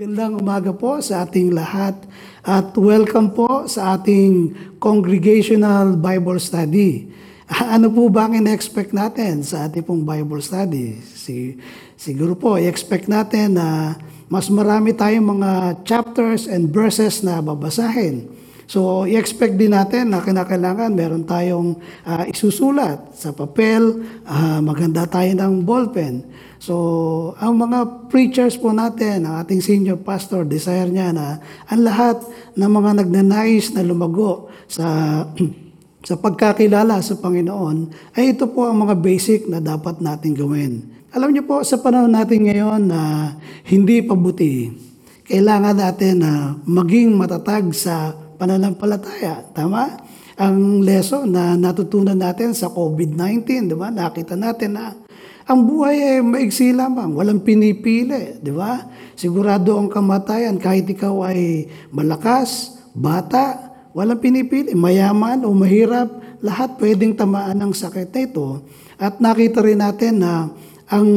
Magandang umaga po sa ating lahat at welcome po sa ating Congregational Bible Study. Ano po ba ang in-expect natin sa ating pong Bible study? Si, siguro po, i-expect natin na mas marami tayong mga chapters and verses na babasahin. So, i-expect din natin na kinakailangan meron tayong ah, isusulat sa papel, ah, maganda tayo ng ballpen. So, ang mga preachers po natin, ang ating senior pastor, desire niya na ang lahat ng mga nagnanais na lumago sa sa pagkakilala sa Panginoon, ay ito po ang mga basic na dapat natin gawin. Alam niyo po, sa panahon natin ngayon na hindi pabuti, kailangan natin na maging matatag sa pananampalataya. Tama? Ang lesson na natutunan natin sa COVID-19, di ba? Nakita natin na ang buhay ay maigsi lamang, walang pinipili, di ba? Sigurado ang kamatayan kahit ikaw ay malakas, bata, walang pinipili, mayaman o mahirap, lahat pwedeng tamaan ng sakit na ito. At nakita rin natin na ang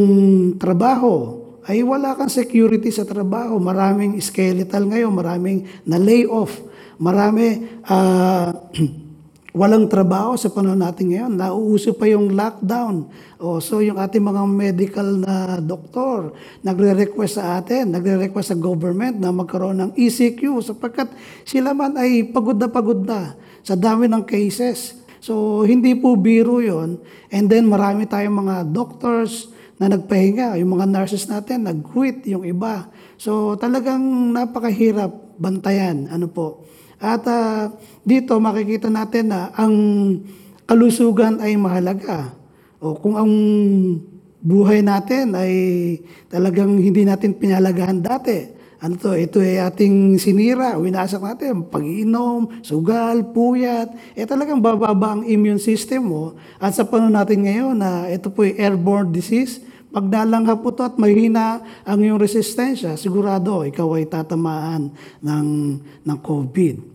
trabaho ay wala kang security sa trabaho. Maraming skeletal ngayon, maraming na lay off, marami ah, walang trabaho sa panahon natin ngayon. Nauuso pa yung lockdown. O, so yung ating mga medical na doktor, nagre-request sa atin, nagre-request sa government na magkaroon ng ECQ sapagkat sila man ay pagod na pagod na sa dami ng cases. So hindi po biro yon And then marami tayong mga doctors na nagpahinga. Yung mga nurses natin, nag-quit yung iba. So talagang napakahirap bantayan. Ano po? At ah, dito makikita natin na ang kalusugan ay mahalaga. O kung ang buhay natin ay talagang hindi natin pinalagahan dati. Ano to? Ito ay ating sinira, winasak natin, pag-iinom, sugal, puyat. Eh talagang bababa ang immune system mo. At sa panahon natin ngayon na ito po ay airborne disease, pag nalangha po to at mahina ang iyong resistensya, sigurado ikaw ay tatamaan ng, ng COVID.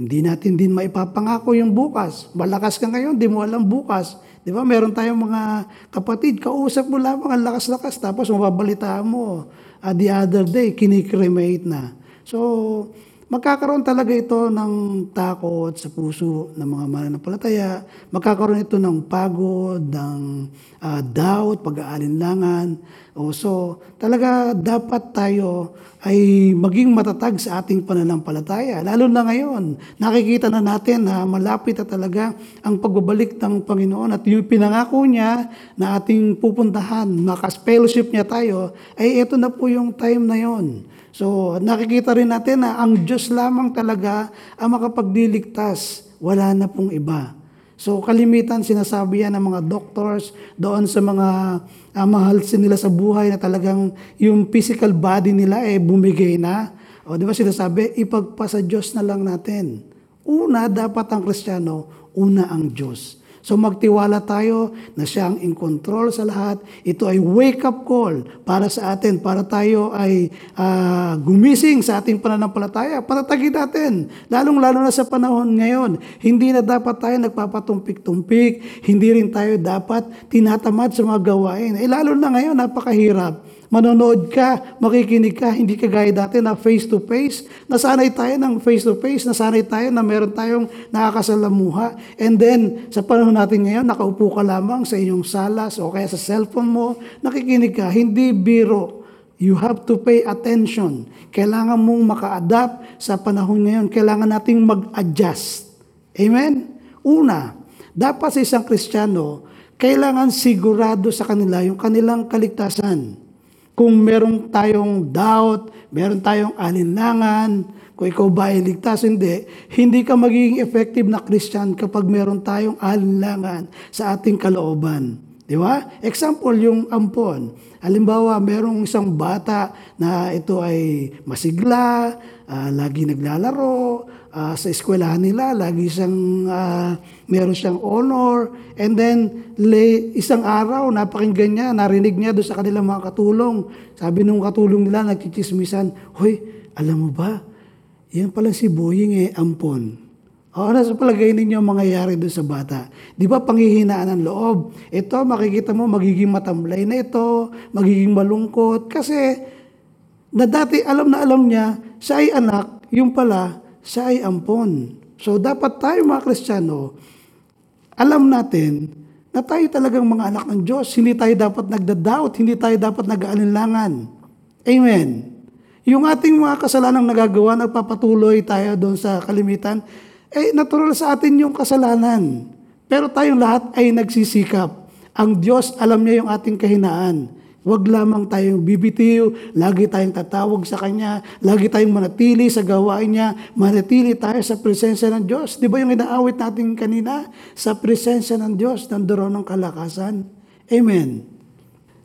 Hindi natin din maipapangako yung bukas. Malakas ka ngayon, di mo alam bukas. Di ba? Meron tayong mga kapatid, kausap mo lamang ang lakas-lakas, tapos mababalitaan mo, ah, the other day, kinikremate na. So, magkakaroon talaga ito ng takot sa puso ng mga mananampalataya. Magkakaroon ito ng pagod, ng ah, doubt, pag-aalinlangan. O, so, talaga dapat tayo ay maging matatag sa ating pananampalataya. Lalo na ngayon, nakikita na natin na malapit na talaga ang pagbabalik ng Panginoon at yung pinangako niya na ating pupuntahan, makaspellowship niya tayo, ay ito na po yung time na yon. So, nakikita rin natin na ang Diyos lamang talaga ang makapagdiligtas. Wala na pong iba. So, kalimitan sinasabi yan ng mga doctors doon sa mga uh, mahal nila sa buhay na talagang yung physical body nila eh bumigay na. O, di ba sinasabi, ipagpasa Diyos na lang natin. Una, dapat ang Kristiyano, una ang Diyos. So magtiwala tayo na siya ang in control sa lahat. Ito ay wake-up call para sa atin, para tayo ay ah, gumising sa ating pananampalataya. Patatagin natin, lalong-lalo na sa panahon ngayon. Hindi na dapat tayo nagpapatumpik-tumpik, hindi rin tayo dapat tinatamad sa mga gawain. Eh lalo na ngayon, napakahirap. Manonood ka, makikinig ka, hindi ka gaya dati na face-to-face. Nasanay tayo ng face-to-face, nasanay tayo na meron tayong nakakasalamuha. And then, sa panahon natin ngayon, nakaupo ka lamang sa inyong salas o kaya sa cellphone mo, nakikinig ka, hindi biro. You have to pay attention. Kailangan mong maka-adapt sa panahon ngayon. Kailangan nating mag-adjust. Amen? Una, dapat sa isang Kristiyano, kailangan sigurado sa kanila yung kanilang kaligtasan. Kung meron tayong doubt, meron tayong alinlangan, kung ikaw ba ay ligtas, hindi, hindi ka magiging effective na Christian kapag meron tayong alinlangan sa ating kalooban. Di ba? Example, yung ampon. Halimbawa, merong isang bata na ito ay masigla, ah, lagi naglalaro, ah, sa eskwelahan nila, lagi siyang, ah, meron siyang honor, and then, le, isang araw, napakinggan niya, narinig niya doon sa kanilang mga katulong. Sabi nung katulong nila, nagchichismisan, Hoy, alam mo ba, yan pala si Boying eh, ampon. O ano sa palagay ninyo ang mangyayari doon sa bata? Di ba panghihinaan ng loob? Ito, makikita mo, magiging matamlay na ito, magiging malungkot. Kasi na dati alam na alam niya, siya ay anak, yung pala, siya ay ampon. So dapat tayo mga Kristiyano, alam natin na tayo talagang mga anak ng Diyos. Hindi tayo dapat nagda-doubt, hindi tayo dapat nag-aalinlangan. Amen. Yung ating mga kasalanang nagagawa, nagpapatuloy tayo doon sa kalimitan, eh natural sa atin yung kasalanan. Pero tayong lahat ay nagsisikap. Ang Diyos alam niya yung ating kahinaan. Huwag lamang tayong bibitiw, lagi tayong tatawag sa Kanya, lagi tayong manatili sa gawain niya, manatili tayo sa presensya ng Diyos. Di ba yung inaawit natin kanina? Sa presensya ng Diyos, nandoon ng kalakasan. Amen.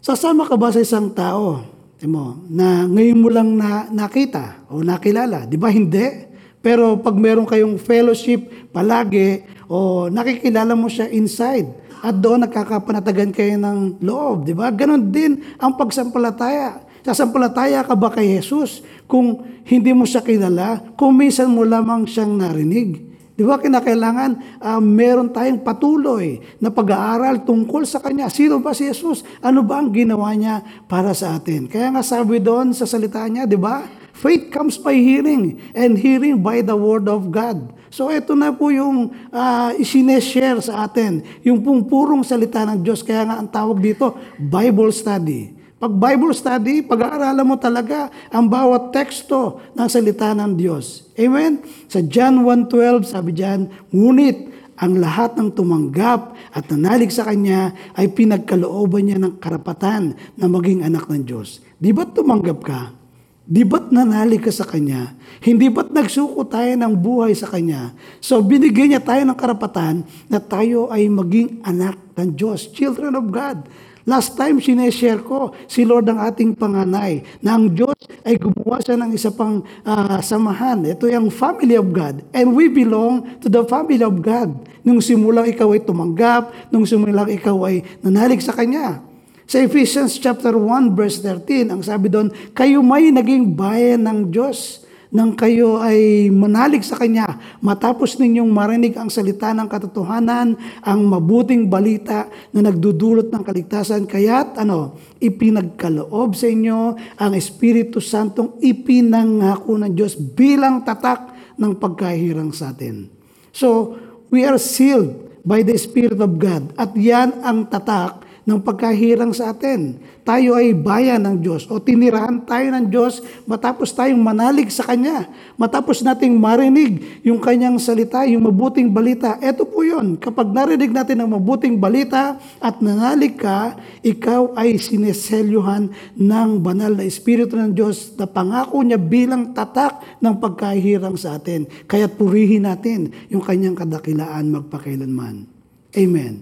Sasama ka ba sa isang tao mo, na ngayon mo lang na, nakita o nakilala? Di ba hindi? Pero pag meron kayong fellowship palagi o nakikilala mo siya inside, at doon nagkakapanatagan kayo ng loob, di ba? Ganon din ang pagsampalataya. Sasampalataya ka ba kay Jesus kung hindi mo siya kilala, kung minsan mo lamang siyang narinig? Di ba kinakailangan uh, meron tayong patuloy na pag-aaral tungkol sa Kanya. Sino ba si Jesus? Ano ba ang ginawa niya para sa atin? Kaya nga sabi doon sa salita niya, di ba? Faith comes by hearing and hearing by the word of God. So ito na po yung uh, isineshare sa atin, yung pong purong salita ng Diyos. Kaya nga ang tawag dito, Bible study. Pag Bible study, pag-aaralan mo talaga ang bawat teksto ng salita ng Diyos. Amen? Sa John 1.12, sabi diyan, Ngunit ang lahat ng tumanggap at nanalig sa Kanya ay pinagkalooban niya ng karapatan na maging anak ng Diyos. Di ba tumanggap ka? Di ba't nanali ka sa Kanya? Hindi ba't nagsuko tayo ng buhay sa Kanya? So binigyan niya tayo ng karapatan na tayo ay maging anak ng Diyos, children of God. Last time, sineshare ko, si Lord ang ating panganay, na ang Diyos ay gumawa siya ng isa pang uh, samahan. Ito yung family of God. And we belong to the family of God. Nung simulang ikaw ay tumanggap, nung simulang ikaw ay nanalig sa Kanya. Sa Ephesians chapter 1 verse 13, ang sabi doon, kayo may naging bayan ng Diyos nang kayo ay manalig sa Kanya, matapos ninyong marinig ang salita ng katotohanan, ang mabuting balita na nagdudulot ng kaligtasan, kaya't ano, ipinagkaloob sa inyo ang Espiritu Santong ipinangako ng Diyos bilang tatak ng pagkahirang sa atin. So, we are sealed by the Spirit of God at yan ang tatak ng pagkahirang sa atin. Tayo ay bayan ng Diyos o tinirahan tayo ng Diyos matapos tayong manalig sa Kanya. Matapos nating marinig yung Kanyang salita, yung mabuting balita. Ito po yun. Kapag narinig natin ang mabuting balita at nanalig ka, ikaw ay sineselyuhan ng banal na Espiritu ng Diyos na pangako niya bilang tatak ng pagkahirang sa atin. Kaya purihin natin yung Kanyang kadakilaan magpakailanman. Amen.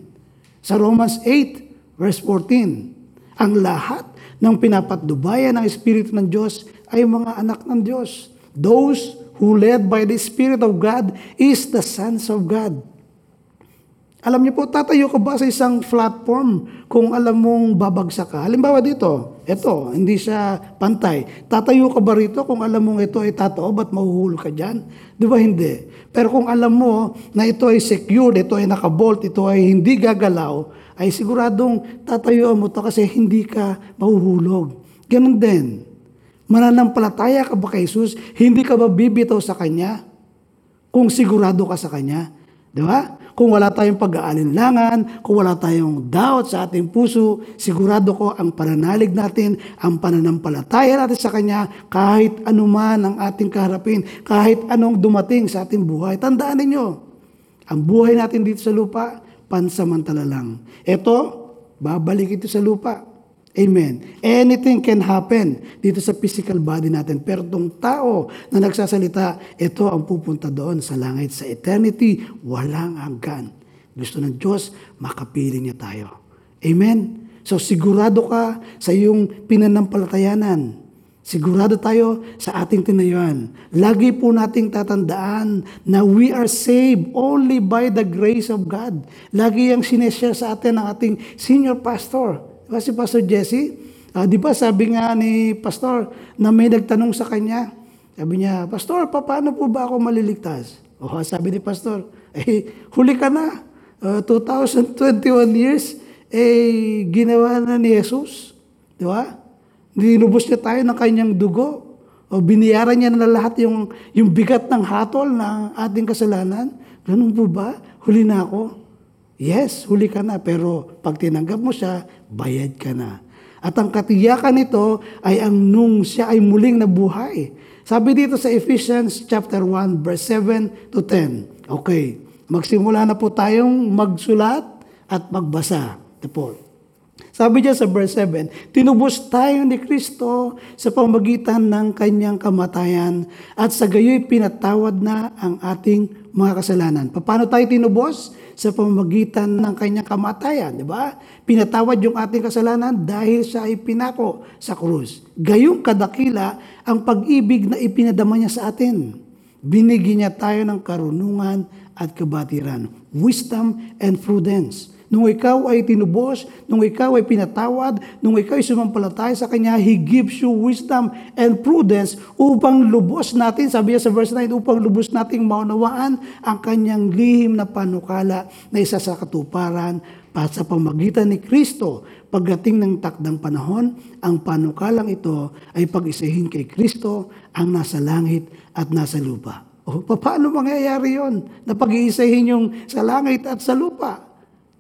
Sa Romans 8, Verse 14, ang lahat ng pinapatdubayan ng Espiritu ng Diyos ay mga anak ng Diyos. Those who led by the Spirit of God is the sons of God. Alam niyo po, tatayo ka ba sa isang platform kung alam mong babagsak ka? Halimbawa dito, ito, hindi siya pantay. Tatayo ka ba rito kung alam mong ito ay tataob at mahuhulog ka dyan? Di ba hindi? Pero kung alam mo na ito ay secured, ito ay nakabolt, ito ay hindi gagalaw, ay siguradong tatayuan mo to kasi hindi ka mahuhulog. Ganon din. Mananampalataya ka ba kay Jesus? Hindi ka ba bibitaw sa Kanya? Kung sigurado ka sa Kanya. Di ba? Kung wala tayong pag-aalinlangan, kung wala tayong doubt sa ating puso, sigurado ko ang pananalig natin, ang pananampalataya natin sa Kanya, kahit anuman ang ating kaharapin, kahit anong dumating sa ating buhay. Tandaan ninyo, ang buhay natin dito sa lupa, pansamantala lang. Ito, babalik ito sa lupa. Amen. Anything can happen dito sa physical body natin. Pero itong tao na nagsasalita, ito ang pupunta doon sa langit, sa eternity, walang hanggan. Gusto ng Diyos, makapiling niya tayo. Amen. So sigurado ka sa iyong pinanampalatayanan Sigurado tayo sa ating tinayuan. Lagi po nating tatandaan na we are saved only by the grace of God. Lagi yung sineshare sa atin ng ating senior pastor. Diba si Pastor Jesse? Uh, di ba sabi nga ni Pastor na may nagtanong sa kanya, sabi niya, Pastor, paano po ba ako maliligtas? O oh, sabi ni Pastor, eh, huli ka na. Uh, 2021 years, eh, ginawa na ni Jesus. Di ba? Nilubos niya tayo ng kanyang dugo. O biniyaran niya na lahat yung, yung bigat ng hatol ng ating kasalanan. Ganun po ba? Huli na ako. Yes, huli ka na. Pero pag tinanggap mo siya, bayad ka na. At ang katiyakan nito ay ang nung siya ay muling nabuhay. Sabi dito sa Ephesians chapter 1 verse 7 to 10. Okay, magsimula na po tayong magsulat at magbasa. Ito po. Sabi niya sa verse 7, tinubos tayo ni Kristo sa pamagitan ng kanyang kamatayan at sa gayoy pinatawad na ang ating mga kasalanan. Paano tayo tinubos? Sa pamamagitan ng kanyang kamatayan, di ba? Pinatawad yung ating kasalanan dahil siya ay pinako sa krus. Gayong kadakila ang pag-ibig na ipinadama niya sa atin. Binigyan niya tayo ng karunungan at kabatiran, wisdom and prudence. Nung ikaw ay tinubos, nung ikaw ay pinatawad, nung ikaw ay sumampalataya sa Kanya, He gives you wisdom and prudence upang lubos natin, sabi niya sa verse 9, upang lubos nating maunawaan ang Kanyang lihim na panukala na isa sa katuparan pa sa pamagitan ni Kristo. Pagdating ng takdang panahon, ang panukalang ito ay pag-isahin kay Kristo ang nasa langit at nasa lupa. O, paano mangyayari yon? Na pag-iisahin yung sa langit at sa lupa?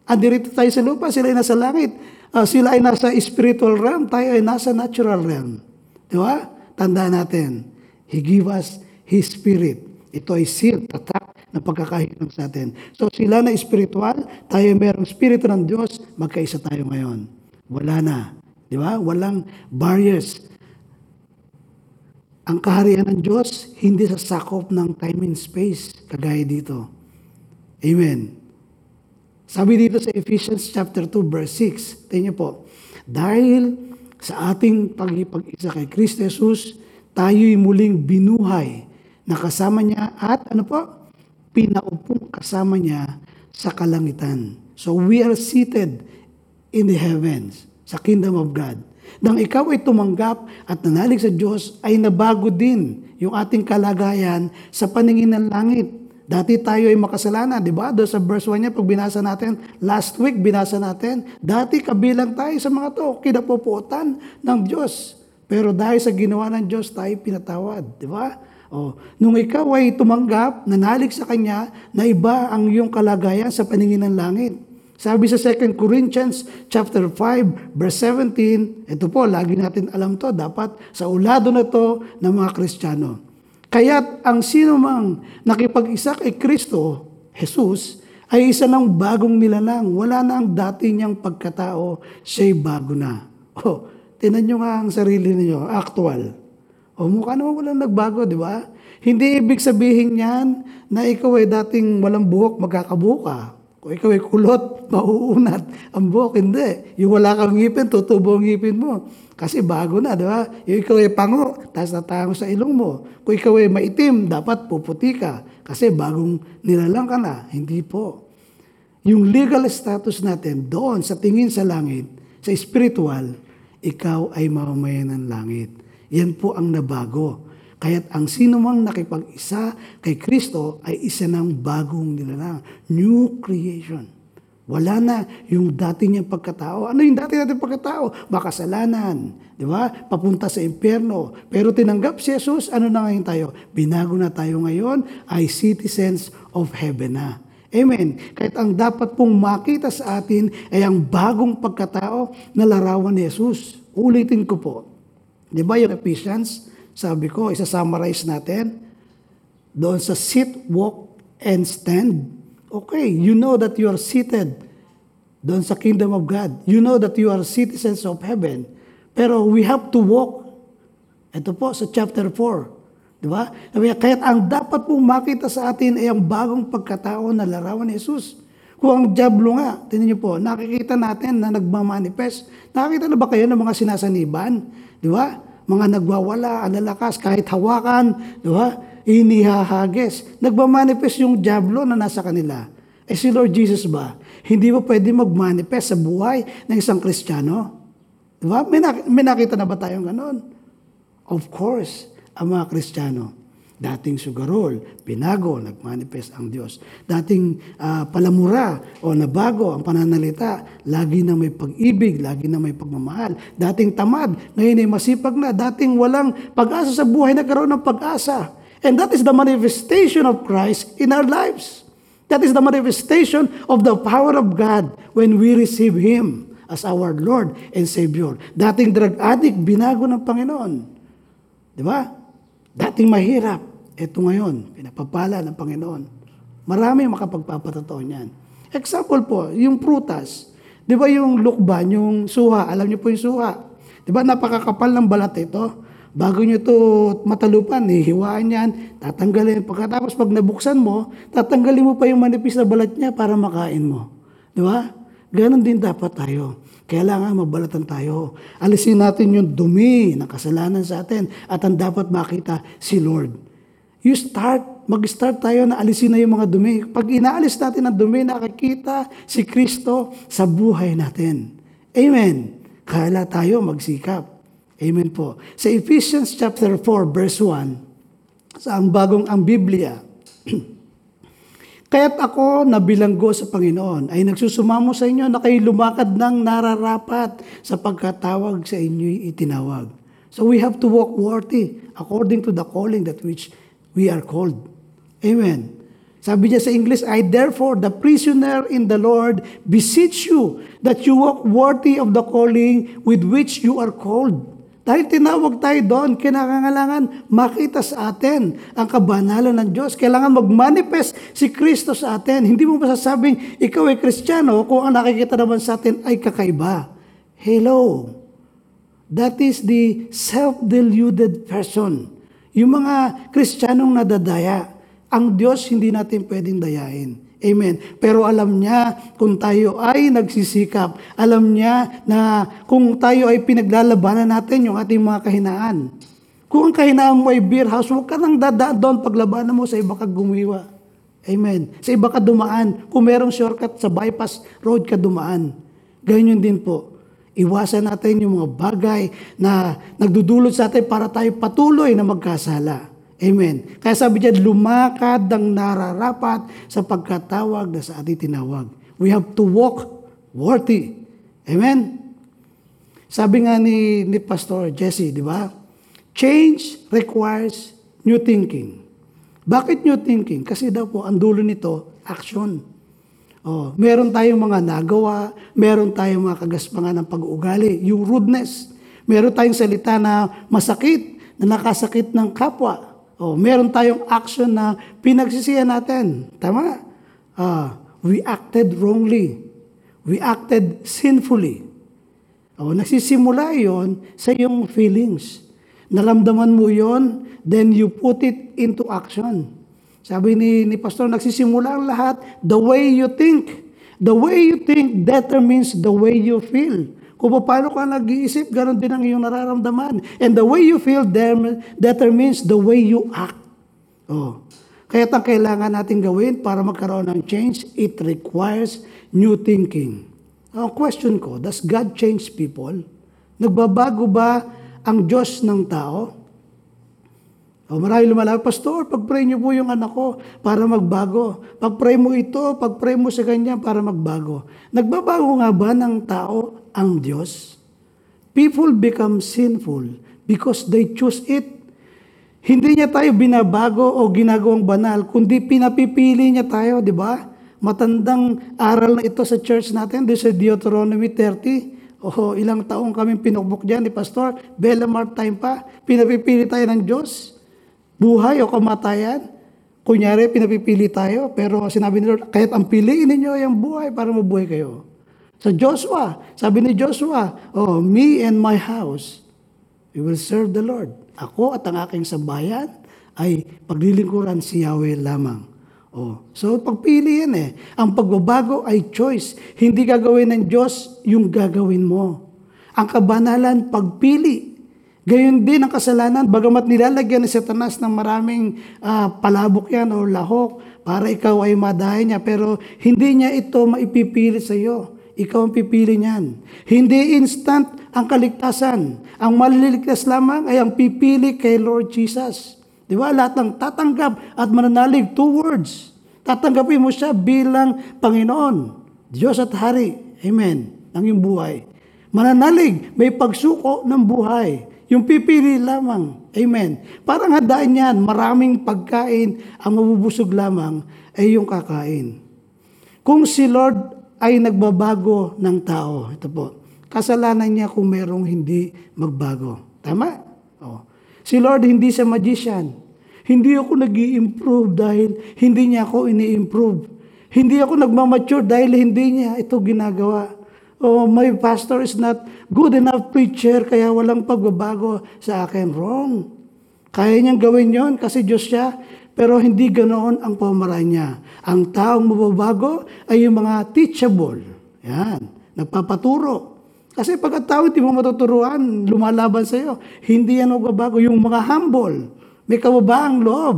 Andirito tayo sa lupa, sila ay nasa langit. Ah, sila ay nasa spiritual realm, tayo ay nasa natural realm. Di ba? Tandaan natin, He give us His Spirit. Ito ay seal, tatak na pagkakahinang sa atin. So sila na spiritual, tayo ay merong Espiritu ng Diyos, magkaisa tayo ngayon. Wala na. Di ba? Walang barriers. Ang kaharian ng Diyos, hindi sa sakop ng time and space, kagaya dito. Amen. Sabi dito sa Ephesians chapter 2 verse 6, tingnan po, dahil sa ating pagkipag-isa kay Kristo Jesus, tayo'y muling binuhay na kasama niya at ano po, pinaupong kasama niya sa kalangitan. So we are seated in the heavens, sa kingdom of God. Nang ikaw ay tumanggap at nanalig sa Diyos, ay nabago din yung ating kalagayan sa paningin ng langit. Dati tayo ay makasalanan, di ba? Doon sa verse 1 niya, pag binasa natin, last week binasa natin, dati kabilang tayo sa mga to, kinapuputan ng Diyos. Pero dahil sa ginawa ng Diyos, tayo pinatawad, di ba? O, nung ikaw ay tumanggap, nanalig sa Kanya, na iba ang iyong kalagayan sa paningin ng langit. Sabi sa 2 Corinthians chapter 5 verse 17, ito po, lagi natin alam to, dapat sa ulado na to ng mga Kristiyano. Kaya't ang sino mang nakipag-isa kay Kristo, Jesus, ay isa ng bagong nilalang. Wala na ang dati niyang pagkatao, siya'y bago na. O, tinan nyo nga ang sarili niyo, actual. O mukha naman walang nagbago, di ba? Hindi ibig sabihin yan na ikaw ay dating walang buhok, magkakabuka. Kung ikaw ay kulot, mauunat ang buhok. Hindi. Yung wala kang ngipin, tutubo ang ngipin mo. Kasi bago na, di ba? Yung ikaw ay pango, tapos natango sa ilong mo. Kung ikaw ay maitim, dapat puputi ka. Kasi bagong nilalang ka na. Hindi po. Yung legal status natin doon sa tingin sa langit, sa spiritual, ikaw ay mamamayan ng langit. Yan po ang nabago. Kaya't ang sino mang nakipag-isa kay Kristo ay isa ng bagong nilalang. New creation. Wala na yung dati niyang pagkatao. Ano yung dati natin pagkatao? Makasalanan. Di ba? Papunta sa impyerno. Pero tinanggap si Jesus, ano na ngayon tayo? Binago na tayo ngayon ay citizens of heaven na. Amen. Kahit ang dapat pong makita sa atin ay ang bagong pagkatao na larawan ni Jesus. Ulitin ko po. Di ba yung Ephesians sabi ko, isa-summarize natin. Doon sa sit, walk, and stand. Okay, you know that you are seated doon sa kingdom of God. You know that you are citizens of heaven. Pero we have to walk. Ito po sa chapter 4. Di ba? Kaya ang dapat pong makita sa atin ay ang bagong pagkatao na larawan ni Jesus. Kung ang Diablo nga, tinan niyo po, nakikita natin na nagmamanifest. Nakikita na ba kayo ng mga sinasaniban? Di ba? Mga nagwawala, alalakas, kahit hawakan, di ba? Inihahagis. Nagmamanifest yung Diablo na nasa kanila. Eh si Lord Jesus ba? Hindi ba pwede magmanifest sa buhay ng isang Kristiyano? Di ba? May, nak- may nakita na ba tayong ganon? Of course, ang mga Kristiyano. Dating sugarol, pinago, nagmanifest ang Diyos. Dating ah, palamura o nabago ang pananalita, lagi na may pag-ibig, lagi na may pagmamahal. Dating tamad, ngayon ay masipag na. Dating walang pag-asa sa buhay, nagkaroon ng pag-asa. And that is the manifestation of Christ in our lives. That is the manifestation of the power of God when we receive Him as our Lord and Savior. Dating drug addict, binago ng Panginoon. Di ba? Dating mahirap, ito ngayon, pinapapala ng Panginoon. Marami makapagpapatotoo niyan. Example po, yung prutas. Di ba yung lukban, yung suha, alam niyo po yung suha. Di ba napakakapal ng balat ito? Bago nyo to matalupan, hihiwaan yan, tatanggalin. Pagkatapos pag nabuksan mo, tatanggalin mo pa yung manipis na balat niya para makain mo. Di ba? Ganon din dapat tayo. Kailangan mabalatan tayo. Alisin natin yung dumi ng kasalanan sa atin at ang dapat makita si Lord. You start, mag-start tayo na alisin na yung mga dumi. Pag inaalis natin ang dumi, nakakita si Kristo sa buhay natin. Amen. Kaya tayo magsikap. Amen po. Sa Ephesians chapter 4 verse 1, sa ang bagong ang Biblia, Kaya't ako na bilanggo sa Panginoon ay nagsusumamo sa inyo na kayo lumakad ng nararapat sa pagkatawag sa inyo'y itinawag. So we have to walk worthy according to the calling that which we are called. Amen. Sabi niya sa English, I therefore, the prisoner in the Lord, beseech you that you walk worthy of the calling with which you are called. Dahil tinawag tayo doon, kinakangailangan makita sa atin ang kabanalan ng Diyos. Kailangan mag-manifest si Kristo sa atin. Hindi mo masasabing ikaw ay Kristiyano kung ang nakikita naman sa atin ay kakaiba. Hello. That is the self-deluded person. Yung mga Kristiyanong nadadaya, ang Diyos hindi natin pwedeng dayain. Amen. Pero alam niya kung tayo ay nagsisikap. Alam niya na kung tayo ay pinaglalabanan natin yung ating mga kahinaan. Kung ang kahinaan mo ay beer house, huwag ka nang dadaan doon paglabanan mo sa iba ka gumiwa. Amen. Sa iba ka dumaan. Kung merong shortcut sa bypass road ka dumaan. Ganyan din po. Iwasan natin yung mga bagay na nagdudulot sa atin para tayo patuloy na magkasala. Amen. Kaya sabi niya, lumakad ang nararapat sa pagkatawag na sa ating tinawag. We have to walk worthy. Amen. Sabi nga ni, ni Pastor Jesse, di ba? Change requires new thinking. Bakit new thinking? Kasi daw po, ang dulo nito, action. Oh, meron tayong mga nagawa, meron tayong mga kagaspangan ng pag-uugali, yung rudeness. Meron tayong salita na masakit, na nakasakit ng kapwa. Oh, meron tayong action na pinagsisihan natin. Tama? Ah, we acted wrongly. We acted sinfully. Oh, nagsisimula yon sa iyong feelings. Naramdaman mo yon, then you put it into action. Sabi ni, ni Pastor, nagsisimula ang lahat the way you think. The way you think determines the way you feel. Kung paano ka nag-iisip, ganoon din ang iyong nararamdaman. And the way you feel determines the way you act. Oh. Kaya ang kailangan natin gawin para magkaroon ng change, it requires new thinking. Ang question ko, does God change people? Nagbabago ba ang Diyos ng tao? O marami lumalaki, Pastor, pag-pray niyo po yung anak ko para magbago. Pag-pray mo ito, pag-pray mo sa kanya para magbago. Nagbabago nga ba ng tao ang Diyos? People become sinful because they choose it. Hindi niya tayo binabago o ginagawang banal, kundi pinapipili niya tayo, di ba? Matandang aral na ito sa church natin, this is Deuteronomy 30. Oh, ilang taong kami pinukbok dyan ni Pastor, Bellamar time pa, pinapipili tayo ng Diyos buhay o kamatayan. Kunyari, pinapipili tayo, pero sinabi ni Lord, kahit ang piliin ninyo ay buhay para mabuhay kayo. Sa Joshua, sabi ni Joshua, oh, me and my house, we will serve the Lord. Ako at ang aking sambayan ay paglilingkuran si Yahweh lamang. Oh, so pagpili yan eh. Ang pagbabago ay choice. Hindi gagawin ng Diyos yung gagawin mo. Ang kabanalan, pagpili. Gayon din ang kasalanan, bagamat nilalagyan ni Satanas ng maraming uh, palabok yan o lahok para ikaw ay madahin niya, pero hindi niya ito maipipili sa iyo. Ikaw ang pipili niyan. Hindi instant ang kaligtasan. Ang maliligtas lamang ay ang pipili kay Lord Jesus. 'Di ba? Lahat ng tatanggap at mananalig, two words. Tatanggapin mo siya bilang Panginoon, Diyos at Hari. Amen. Ng iyong buhay. Mananalig, may pagsuko ng buhay. Yung pipili lamang. Amen. Parang hadaan yan, maraming pagkain, ang mabubusog lamang ay yung kakain. Kung si Lord ay nagbabago ng tao, ito po, kasalanan niya kung merong hindi magbago. Tama? Oh. Si Lord hindi siya magician. Hindi ako nag improve dahil hindi niya ako ini-improve. Hindi ako nagmamature dahil hindi niya ito ginagawa. Oh, my pastor is not good enough preacher kaya walang pagbabago sa akin. Wrong. Kaya niyang gawin yon kasi Diyos siya. Pero hindi ganoon ang pamaraan niya. Ang taong mababago ay yung mga teachable. Yan. Nagpapaturo. Kasi pag ang tao hindi mo matuturuan, lumalaban sa iyo. Hindi yan magbabago. Yung mga humble, may kababaang loob.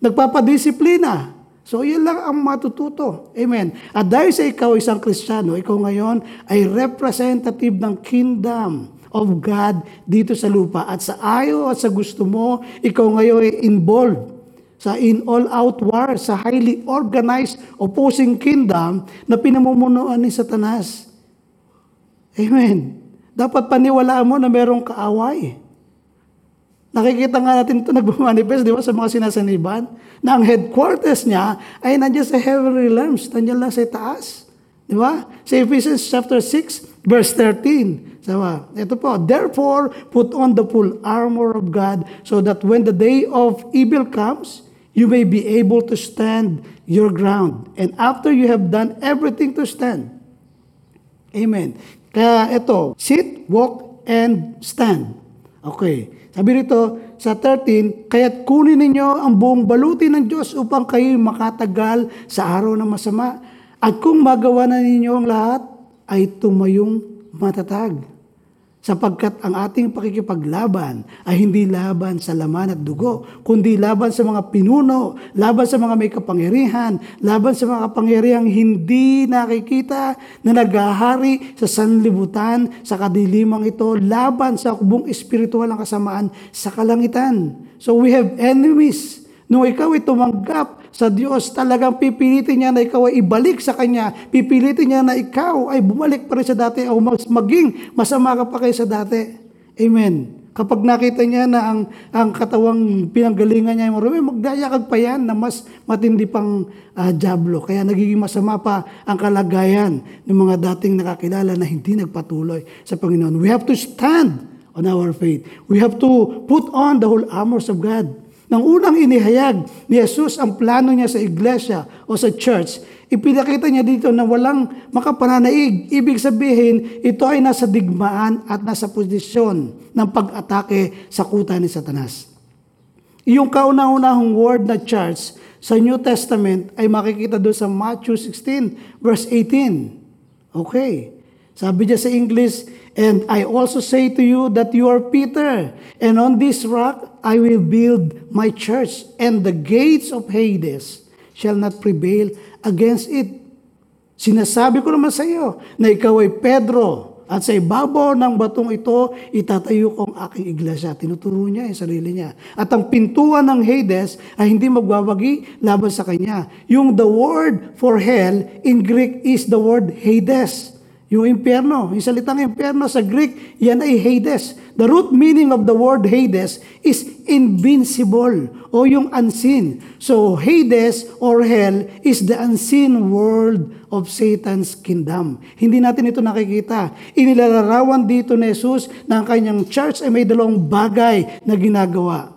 Nagpapadisiplina. So, yun lang ang matututo. Amen. At dahil sa ikaw isang Kristiyano, ikaw ngayon ay representative ng kingdom of God dito sa lupa. At sa ayaw at sa gusto mo, ikaw ngayon ay involved sa in all-out war, sa highly organized opposing kingdom na pinamumunuan ni Satanas. Amen. Dapat paniwalaan mo na merong kaaway. Nakikita nga natin ito nagmamanifest, di ba, sa mga sinasaniban, na ang headquarters niya ay nandiyan sa heavenly realms, nandiyan lang sa taas. Di ba? Sa Ephesians chapter 6, verse 13. Sawa, ito po, Therefore, put on the full armor of God so that when the day of evil comes, you may be able to stand your ground. And after you have done everything to stand. Amen. Kaya ito, sit, walk, and stand. Okay. Sabi rito sa 13, kaya't kunin ninyo ang buong baluti ng Diyos upang kayo makatagal sa araw ng masama. At kung magawa na ninyo ang lahat, ay tumayong matatag. Sapagkat ang ating pakikipaglaban ay hindi laban sa laman at dugo, kundi laban sa mga pinuno, laban sa mga may kapangyarihan, laban sa mga kapangyarihang hindi nakikita na naghahari sa sanlibutan, sa kadilimang ito, laban sa kubong espiritual ng kasamaan sa kalangitan. So we have enemies. Nung ikaw ay tumanggap sa Diyos, talagang pipilitin niya na ikaw ay ibalik sa Kanya. Pipilitin niya na ikaw ay bumalik pa rin sa dati o mas maging masama ka pa kayo sa dati. Amen. Kapag nakita niya na ang, ang katawang pinanggalingan niya, marami, magdayakag pa yan na mas matindi pang uh, jablo. Kaya nagiging masama pa ang kalagayan ng mga dating nakakilala na hindi nagpatuloy sa Panginoon. We have to stand on our faith. We have to put on the whole armors of God. Nang unang inihayag ni Jesus ang plano niya sa iglesia o sa church, ipinakita niya dito na walang makapananaig. Ibig sabihin, ito ay nasa digmaan at nasa posisyon ng pag-atake sa kuta ni Satanas. Yung kauna-unahong word na church sa New Testament ay makikita doon sa Matthew 16 verse 18. Okay. Sabi niya sa English, And I also say to you that you are Peter, and on this rock I will build my church, and the gates of Hades shall not prevail against it. Sinasabi ko naman sa iyo na ikaw ay Pedro, at sa ibabaw ng batong ito, itatayo ko ang aking iglesia. Tinuturo niya yung sarili niya. At ang pintuan ng Hades ay hindi magbabagi laban sa kanya. Yung the word for hell in Greek is the word Hades. Yung impyerno, yung salitang impyerno sa Greek, yan ay Hades. The root meaning of the word Hades is invincible o yung unseen. So Hades or hell is the unseen world of Satan's kingdom. Hindi natin ito nakikita. Inilalarawan dito ni Jesus na ang kanyang church ay may dalawang bagay na ginagawa.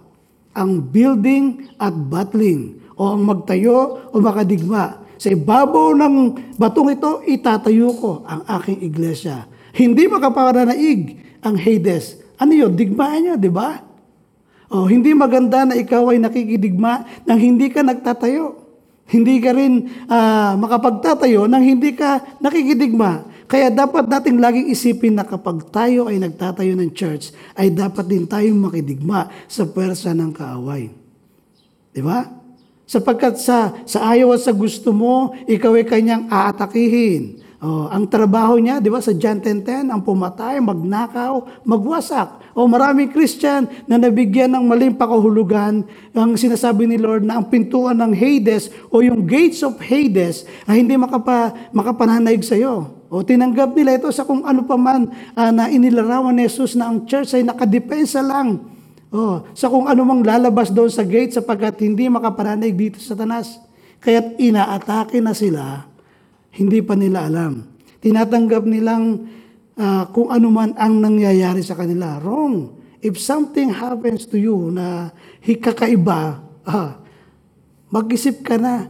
Ang building at battling o ang magtayo o makadigma. Sa ibabaw ng batong ito, itatayo ko ang aking iglesia. Hindi makaparanaig ang Hades. Ano yun? Digmaan niya, di ba? O, hindi maganda na ikaw ay nakikidigma nang hindi ka nagtatayo. Hindi ka rin uh, makapagtatayo nang hindi ka nakikidigma. Kaya dapat nating laging isipin na kapag tayo ay nagtatayo ng church, ay dapat din tayong makidigma sa pwersa ng kaaway. Di ba? Sapagkat sa, sa ayaw at sa gusto mo, ikaw ay kanyang aatakihin. Oh, ang trabaho niya, di ba, sa John 10.10, ang pumatay, magnakaw, magwasak. O maraming Christian na nabigyan ng maling pakahulugan ang sinasabi ni Lord na ang pintuan ng Hades o yung gates of Hades ay hindi makapa, makapananaig sa iyo. O tinanggap nila ito sa kung ano pa man ah, na inilarawan ni Jesus na ang church ay nakadepensa lang. O, sa kung ano mang lalabas doon sa gate sapagkat hindi makapananaig dito sa tanas. Kaya't inaatake na sila hindi pa nila alam. Tinatanggap nilang ah, kung ano man ang nangyayari sa kanila. Wrong. If something happens to you na hikakaiba, ah, mag-isip ka na.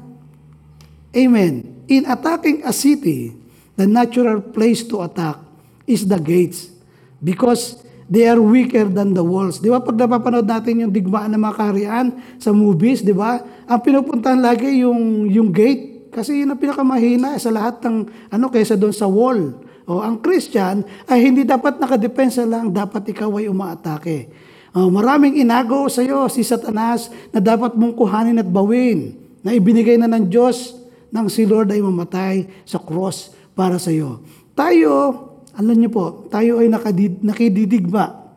Amen. In attacking a city, the natural place to attack is the gates because they are weaker than the walls. Di ba pag napapanood natin yung digmaan ng mga kaharian sa movies, di ba? Ang pinupuntahan lagi yung, yung gate kasi yun ang pinakamahina sa lahat ng ano kaysa doon sa wall. O ang Christian ay hindi dapat nakadepensa lang, dapat ikaw ay umaatake. Uh, maraming inago sa iyo si Satanas na dapat mong kuhanin at bawin na ibinigay na ng Diyos nang si Lord ay mamatay sa cross para sa iyo. Tayo, alam niyo po, tayo ay nakadid, nakididigma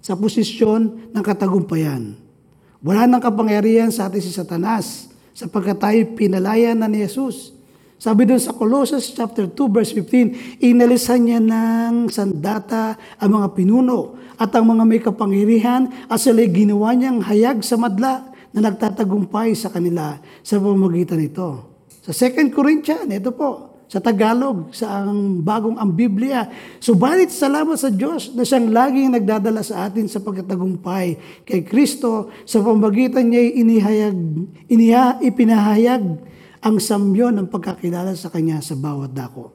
sa posisyon ng katagumpayan. Wala nang kapangyarihan sa atin si Satanas sapagkat tayo pinalaya na ni Jesus. Sabi doon sa Colossus chapter 2 verse 15, inalisan niya ng sandata ang mga pinuno at ang mga may kapangyarihan at sila'y ginawa niyang hayag sa madla na nagtatagumpay sa kanila sa pamamagitan nito. Sa 2 Corinthians, ito po, sa Tagalog, sa ang bagong ang Biblia. Subalit salamat sa Diyos na siyang laging nagdadala sa atin sa pagkatagumpay kay Kristo sa pamamagitan niya inihayag, iniha, ipinahayag ang samyon ng pagkakilala sa Kanya sa bawat dako.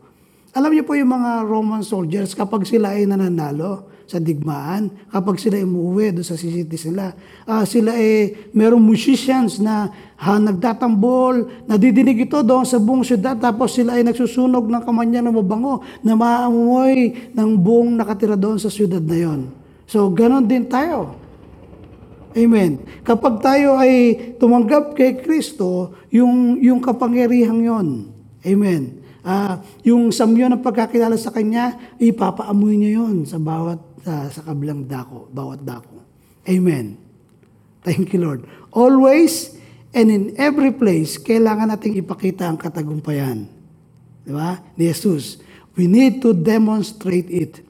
Alam niyo po yung mga Roman soldiers, kapag sila ay nananalo sa digmaan, kapag sila ay umuwi doon sa cities nila, ah, sila ay merong musicians na ha, nagtatambol, nadidinig ito doon sa buong syudad, tapos sila ay nagsusunog ng kamanya ng mabango na maamoy ng buong nakatira doon sa syudad na yon. So, ganon din tayo. Amen. Kapag tayo ay tumanggap kay Kristo, yung, yung kapangyarihang yon. Amen. Ah, yung samyo ng pagkakilala sa Kanya, ipapaamoy niya yon sa bawat, ah, sa kabilang dako, bawat dako. Amen. Thank you, Lord. Always and in every place, kailangan nating ipakita ang katagumpayan. Di ba? Ni Jesus. We need to demonstrate it.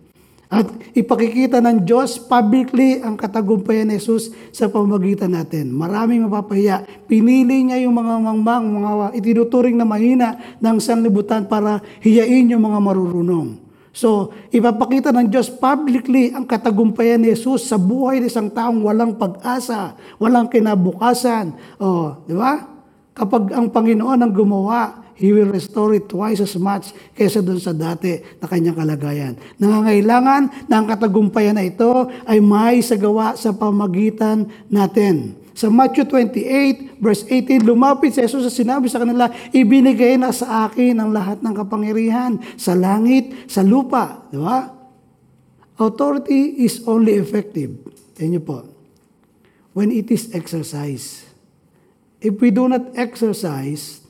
At ipakikita ng Diyos publicly ang katagumpayan ni Jesus sa pamamagitan natin. Maraming mapapahiya. Pinili niya yung mga mangmang, mga itinuturing na mahina ng sanlibutan para hiyain yung mga marurunong. So, ipapakita ng Diyos publicly ang katagumpayan ni Jesus sa buhay ng isang taong walang pag-asa, walang kinabukasan. O, di ba? Kapag ang Panginoon ang gumawa, He will restore it twice as much kaysa doon sa dati na kanyang kalagayan. Nangangailangan na ang katagumpayan na ito ay may sagawa sa pamagitan natin. Sa Matthew 28, verse 18, lumapit si Jesus at sinabi sa kanila, ibinigay na sa akin ang lahat ng kapangyarihan sa langit, sa lupa. Di ba? Authority is only effective. Yan po. When it is exercised. If we do not exercise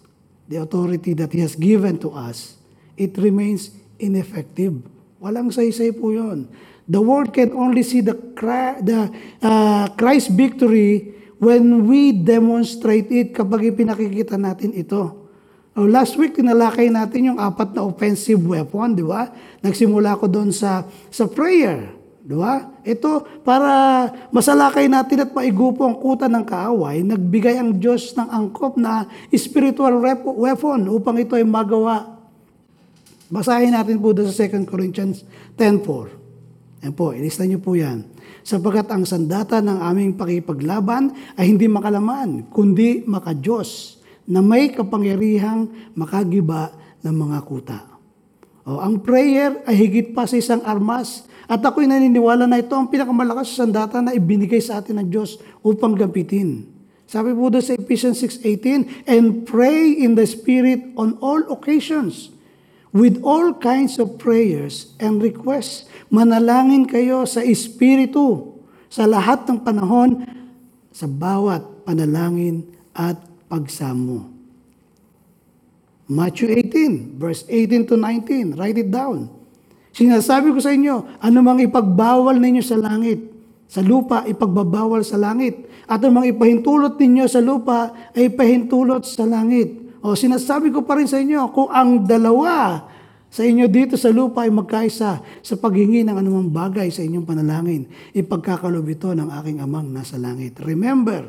the authority that He has given to us, it remains ineffective. Walang saysay po yun. The world can only see the, the uh, Christ victory when we demonstrate it kapag ipinakikita natin ito. Oh, last week, tinalakay natin yung apat na offensive weapon, di ba? Nagsimula ko doon sa, sa prayer. Di ba? Ito, para masalakay natin at maigupo ang kuta ng kaaway, nagbigay ang Diyos ng angkop na spiritual weapon upang ito ay magawa. Basahin natin po doon sa 2 Corinthians 10.4. Yan po, ilista niyo po yan. Sapagat ang sandata ng aming pakipaglaban ay hindi makalaman, kundi makadiyos na may kapangyarihang makagiba ng mga kuta. O, ang prayer ay higit pa sa isang armas at ako'y naniniwala na ito ang pinakamalakas sa sandata na ibinigay sa atin ng Diyos upang gapitin. Sabi po doon sa Ephesians 6.18, And pray in the Spirit on all occasions, with all kinds of prayers and requests. Manalangin kayo sa Espiritu sa lahat ng panahon, sa bawat panalangin at pagsamo. Matthew 18, verse 18 to 19. Write it down. Sinasabi ko sa inyo, anumang ipagbawal ninyo sa langit, sa lupa, ipagbabawal sa langit. At anumang ipahintulot ninyo sa lupa, ay ipahintulot sa langit. O sinasabi ko pa rin sa inyo, kung ang dalawa sa inyo dito sa lupa ay magkaisa sa paghingi ng anumang bagay sa inyong panalangin, ipagkakalob ito ng aking amang nasa langit. Remember,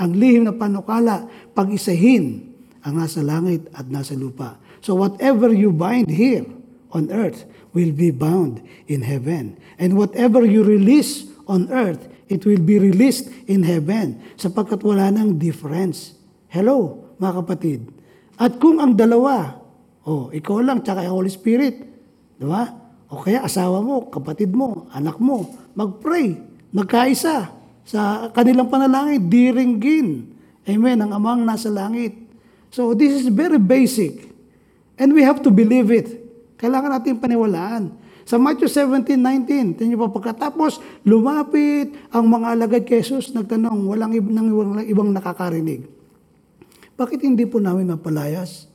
ang lihim na panukala, pag-isahin ang nasa langit at nasa lupa. So whatever you bind here on earth will be bound in heaven. And whatever you release on earth, it will be released in heaven sapagkat wala nang difference. Hello, mga kapatid. At kung ang dalawa, oh, ikaw lang, tsaka yung Holy Spirit, di ba? O kaya asawa mo, kapatid mo, anak mo, mag-pray, magkaisa sa kanilang panalangin, diringgin. Amen, ang amang nasa langit. So this is very basic. And we have to believe it. Kailangan natin paniwalaan. Sa Matthew 17:19, tingnan niyo pa pagkatapos lumapit ang mga alagad kay Jesus, nagtanong, walang ibang, ibang nakakarinig. Bakit hindi po namin mapalayas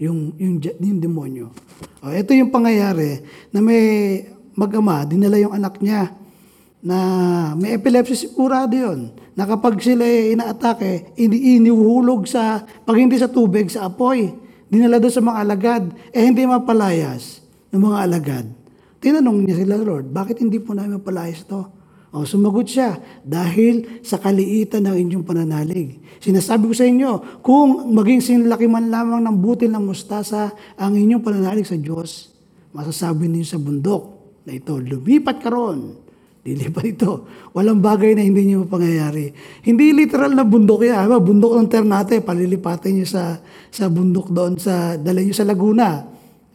yung, yung, yung demonyo? O, ito yung pangyayari na may mag-ama, dinala yung anak niya na may epilepsy sigurado yun. Na kapag sila inaatake, ini inihuhulog sa, pag hindi sa tubig, sa apoy. Dinala doon sa mga alagad. Eh hindi mapalayas ng mga alagad. Tinanong niya sila, Lord, bakit hindi po namin mapalayas to? O, sumagot siya, dahil sa kaliitan ng inyong pananalig. Sinasabi ko sa inyo, kung maging sinlaki man lamang ng butil ng mustasa ang inyong pananalig sa Diyos, masasabi ninyo sa bundok na ito, lumipat ka ron. Lilipat ito. Walang bagay na hindi nyo pangyayari. Hindi literal na bundok yan. Diba? Bundok ng Ternate, palilipatin nyo sa, sa bundok doon, sa, dala nyo sa Laguna.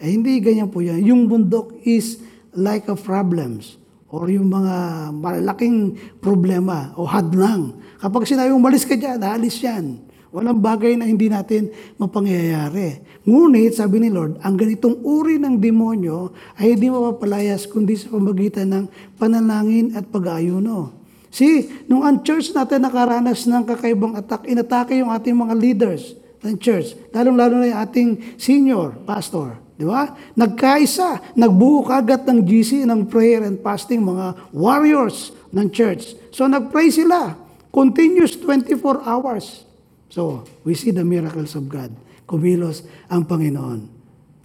Eh, hindi ganyan po yan. Yung bundok is like a problems or yung mga malaking problema o hadlang. Kapag sinabi umalis ka dyan, alis yan. Walang bagay na hindi natin mapangyayari. Ngunit, sabi ni Lord, ang ganitong uri ng demonyo ay hindi mapapalayas kundi sa pamagitan ng panalangin at pag-aayuno. See, nung ang church natin nakaranas ng kakaibang attack, inatake yung ating mga leaders ng church, lalong-lalo na yung ating senior pastor. Di ba? Nagkaisa, nagbuo kagad ng GC, ng prayer and fasting, mga warriors ng church. So nagpray sila, continuous 24 hours. So, we see the miracles of God. Kumilos ang Panginoon.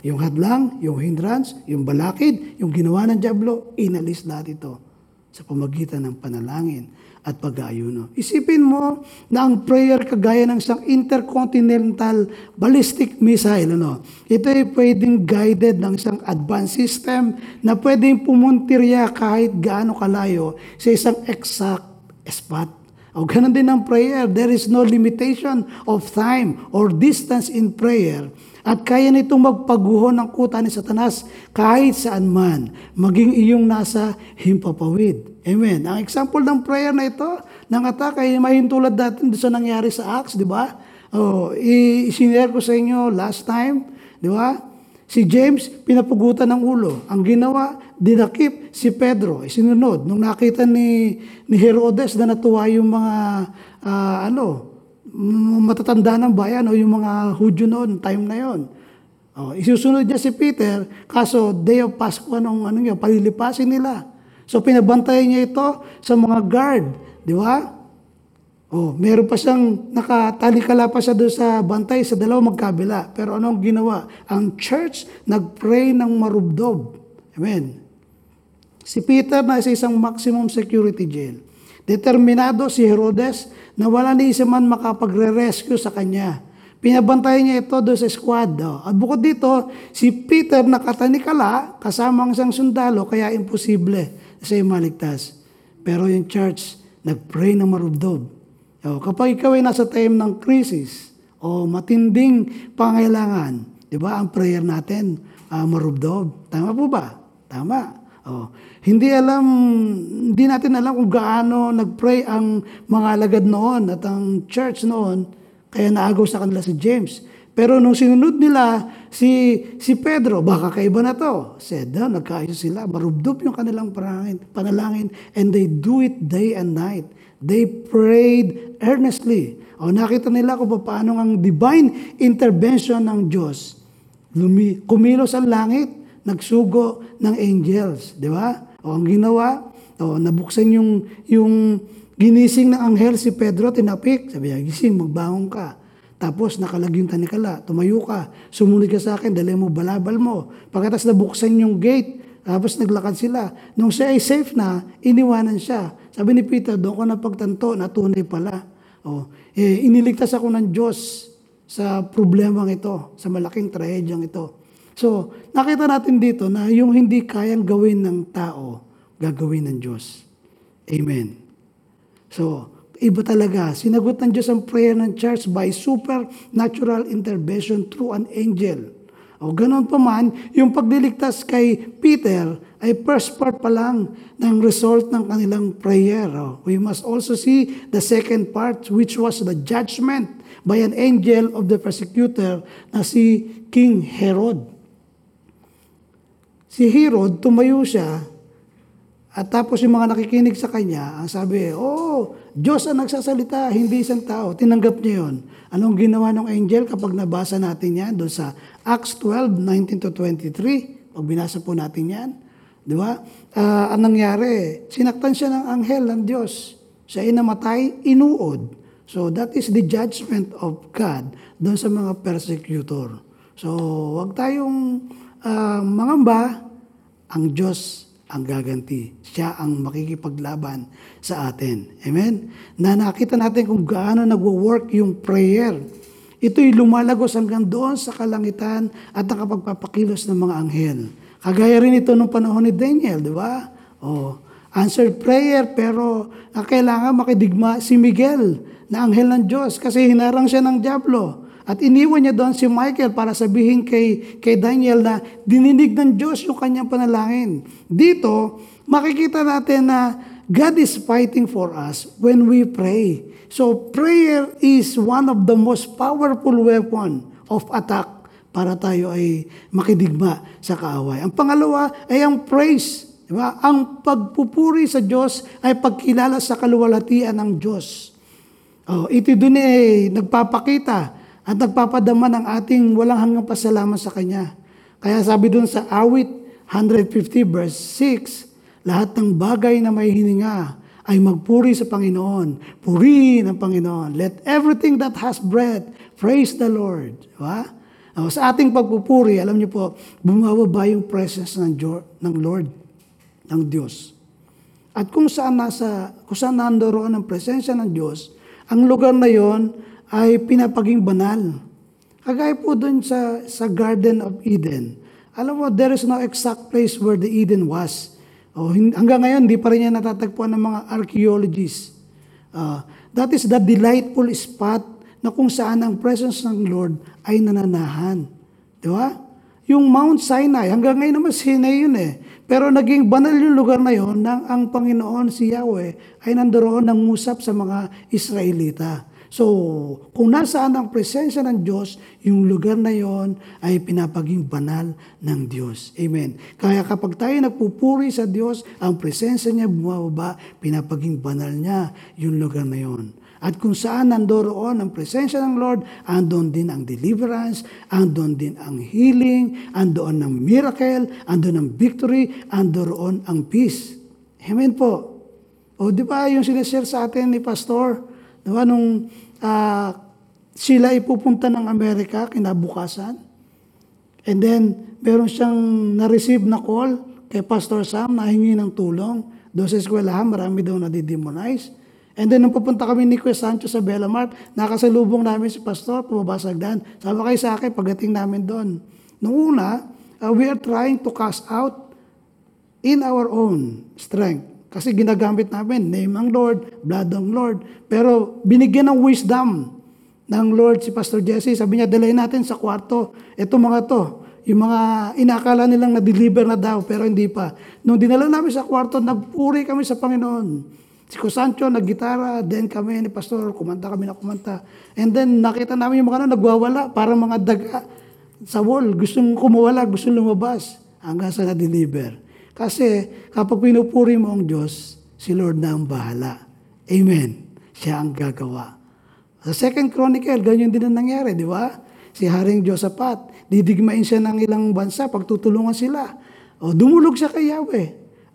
Yung hadlang, yung hindrance, yung balakid, yung ginawa ng Diablo, inalis lahat ito sa pamagitan ng panalangin at pag-aayuno. Isipin mo na ang prayer kagaya ng isang intercontinental ballistic missile. Ano? Ito ay pwedeng guided ng isang advanced system na pwedeng pumuntirya kahit gaano kalayo sa isang exact spot. O ganun din ang prayer. There is no limitation of time or distance in prayer. At kaya nitong magpaguho ng kuta ni Satanas kahit saan man, maging iyong nasa himpapawid. Amen. Ang example ng prayer na ito, ng attack ay mahintulad natin sa nangyari sa Acts, di ba? Oh, i-sinare ko sa inyo last time, di ba? Si James, pinapugutan ng ulo. Ang ginawa, dinakip si Pedro. Isinunod. Nung nakita ni, ni Herodes na natuwa yung mga, uh, ano, matatanda ng bayan o yung mga Hudyo noon, time na yon. Oh, isusunod niya si Peter, kaso day of Pascua nung ano niya, palilipasin nila. So pinabantayan niya ito sa mga guard, di ba? Oh, meron pa siyang nakatalikala pa siya doon sa bantay sa dalawang magkabila. Pero anong ginawa? Ang church nagpray ng marubdob. Amen. Si Peter na sa isang maximum security jail. Determinado si Herodes na wala ni isa man makapagre-rescue sa kanya. Pinabantayan niya ito doon sa squad. Oh. At bukod dito, si Peter nakatanikala kasama ang isang sundalo kaya imposible siya maligtas. Pero yung church, nagpray ng marubdob. O, kapag ikaw ay nasa time ng crisis o matinding pangailangan, di ba, ang prayer natin, uh, marubdob. Tama po ba? Tama. O, hindi alam, hindi natin alam kung gaano nagpray ang mga alagad noon at ang church noon, kaya naagaw sa kanila si James. Pero nung sinunod nila si si Pedro, baka kaiba na to. Said, na, nagkaayos sila, marubdob yung kanilang panalangin, panalangin and they do it day and night. They prayed earnestly. O nakita nila kung paano ang divine intervention ng Diyos lumi, kumilos ang langit, nagsugo ng angels, di ba? O ang ginawa, o nabuksan yung, yung ginising ng anghel si Pedro, tinapik, sabi niya, gising, magbangon ka. Tapos nakalagyung tanikala, tumayo ka, sumunod ka sa akin, dali mo balabal mo. Pagkatas nabuksan yung gate, tapos naglakad sila. Nung siya ay safe na, iniwanan siya. Sabi ni Peter, doon ko napagtanto na tunay pala. O, eh, iniligtas ako ng Diyos sa problemang ito, sa malaking trahedyang ito. So, nakita natin dito na yung hindi kayang gawin ng tao, gagawin ng Diyos. Amen. So, iba talaga. Sinagot ng Diyos ang prayer ng church by supernatural intervention through an angel. O ganon pa man, yung pagliligtas kay Peter ay first part pa lang ng result ng kanilang prayer. O, we must also see the second part which was the judgment by an angel of the persecutor na si King Herod. Si Herod, tumayo siya at tapos yung mga nakikinig sa kanya, ang sabi, oh, Diyos ang nagsasalita, hindi isang tao. Tinanggap niya yun. Anong ginawa ng angel kapag nabasa natin yan doon sa Acts 12, 19 to 23? Pag binasa po natin yan. Di ba? Uh, anong nangyari? Sinaktan siya ng anghel ng Diyos. Siya ay namatay, inuod. So that is the judgment of God doon sa mga persecutor. So wag tayong uh, mangamba, ang Diyos ang gaganti. Siya ang makikipaglaban sa atin. Amen? Na nakita natin kung gaano nagwo-work yung prayer. Ito'y lumalagos hanggang doon sa kalangitan at nakapagpapakilos ng mga anghel. Kagaya rin ito nung panahon ni Daniel, di ba? Oh, answered prayer pero kailangan makidigma si Miguel na anghel ng Diyos kasi hinarang siya ng Diablo. At iniwan niya doon si Michael para sabihin kay, kay Daniel na dininig ng Diyos yung kanyang panalangin. Dito, makikita natin na God is fighting for us when we pray. So prayer is one of the most powerful weapon of attack para tayo ay makidigma sa kaaway. Ang pangalawa ay ang praise. Diba? Ang pagpupuri sa Diyos ay pagkilala sa kaluwalhatian ng Diyos. Oh, ito dun eh, nagpapakita at nagpapadama ng ating walang hanggang pasalamat sa Kanya. Kaya sabi dun sa awit 150 verse 6, lahat ng bagay na may hininga ay magpuri sa Panginoon. Purihin ang Panginoon. Let everything that has breath praise the Lord. Diba? O, sa ating pagpupuri, alam niyo po, bumababa yung presence ng, Diyo, ng Lord, ng Diyos. At kung saan nasa, kung saan nandoon ang presensya ng Diyos, ang lugar na yon ay pinapaging banal. Kagaya po dun sa, sa Garden of Eden. Alam mo, there is no exact place where the Eden was. Oh, hanggang ngayon, di pa rin yan natatagpuan ng mga archaeologists. Uh, that is the delightful spot na kung saan ang presence ng Lord ay nananahan. Di ba? Yung Mount Sinai, hanggang ngayon naman Sinai yun eh. Pero naging banal yung lugar na yon nang ang Panginoon si Yahweh ay nandoon ng musap sa mga Israelita. So, kung nasaan ang presensya ng Diyos, yung lugar na yon ay pinapaging banal ng Diyos. Amen. Kaya kapag tayo nagpupuri sa Diyos, ang presensya niya bumababa, pinapaging banal niya yung lugar na yon. At kung saan nandoroon ang presensya ng Lord, andon din ang deliverance, andon din ang healing, andon ang miracle, andon ang victory, andoroon ang peace. Amen po. O di ba yung sinishare sa atin ni Pastor, di ba nung uh, sila ipupunta ng Amerika kinabukasan, and then meron siyang na-receive na call kay Pastor Sam na hingi ng tulong. Doon sa eskwelahan, marami daw na-demonize. And then, nung pupunta kami ni Kuya Sancho sa Bellamart, nakasalubong namin si Pastor, pumabasag daan. Sabi kayo sa akin, pagdating namin doon. Noong una, uh, we are trying to cast out in our own strength. Kasi ginagamit namin, name ng Lord, blood ng Lord. Pero binigyan ng wisdom ng Lord si Pastor Jesse. Sabi niya, dalay natin sa kwarto. Ito mga to, yung mga inakala nilang na-deliver na daw, pero hindi pa. Nung dinala namin sa kwarto, nagpuri kami sa Panginoon. Si Kusancho naggitara, then kami ni Pastor, kumanta kami na kumanta. And then nakita namin yung mga ano, nagwawala, para mga daga sa wall. Gustong kumawala, gustong lumabas. Hanggang sa na-deliver. Kasi kapag pinupuri mo ang Diyos, si Lord na ang bahala. Amen. Siya ang gagawa. Sa Second Chronicle, ganyan din ang nangyari, di ba? si Haring Josaphat. Didigmain siya ng ilang bansa, pagtutulungan sila. O, dumulog siya kay Yahweh.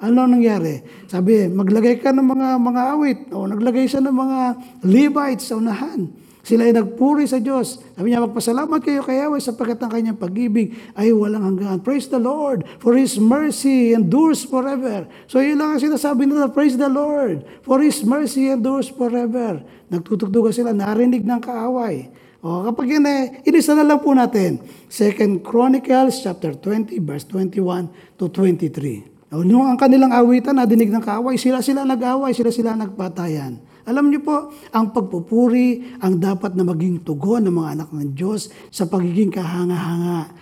Ano nangyari? Sabi, maglagay ka ng mga mga awit. O, naglagay siya ng mga Levites sa unahan. Sila ay nagpuri sa Diyos. Sabi niya, magpasalamat kayo kay Yahweh sapagkat ang kanyang pag-ibig ay walang hanggan. Praise the Lord, for His mercy endures forever. So yun lang ang sinasabi nila, praise the Lord, for His mercy endures forever. Nagtutugtugan sila, narinig ng kaaway. O kapag yun eh, inisa na lang po natin. 2 Chronicles chapter 20, verse 21 to 23. O, nung ang kanilang awitan, nadinig ng kaaway, sila sila nag-away, sila sila nagpatayan. Alam niyo po, ang pagpupuri ang dapat na maging tugon ng mga anak ng Diyos sa pagiging kahanga-hanga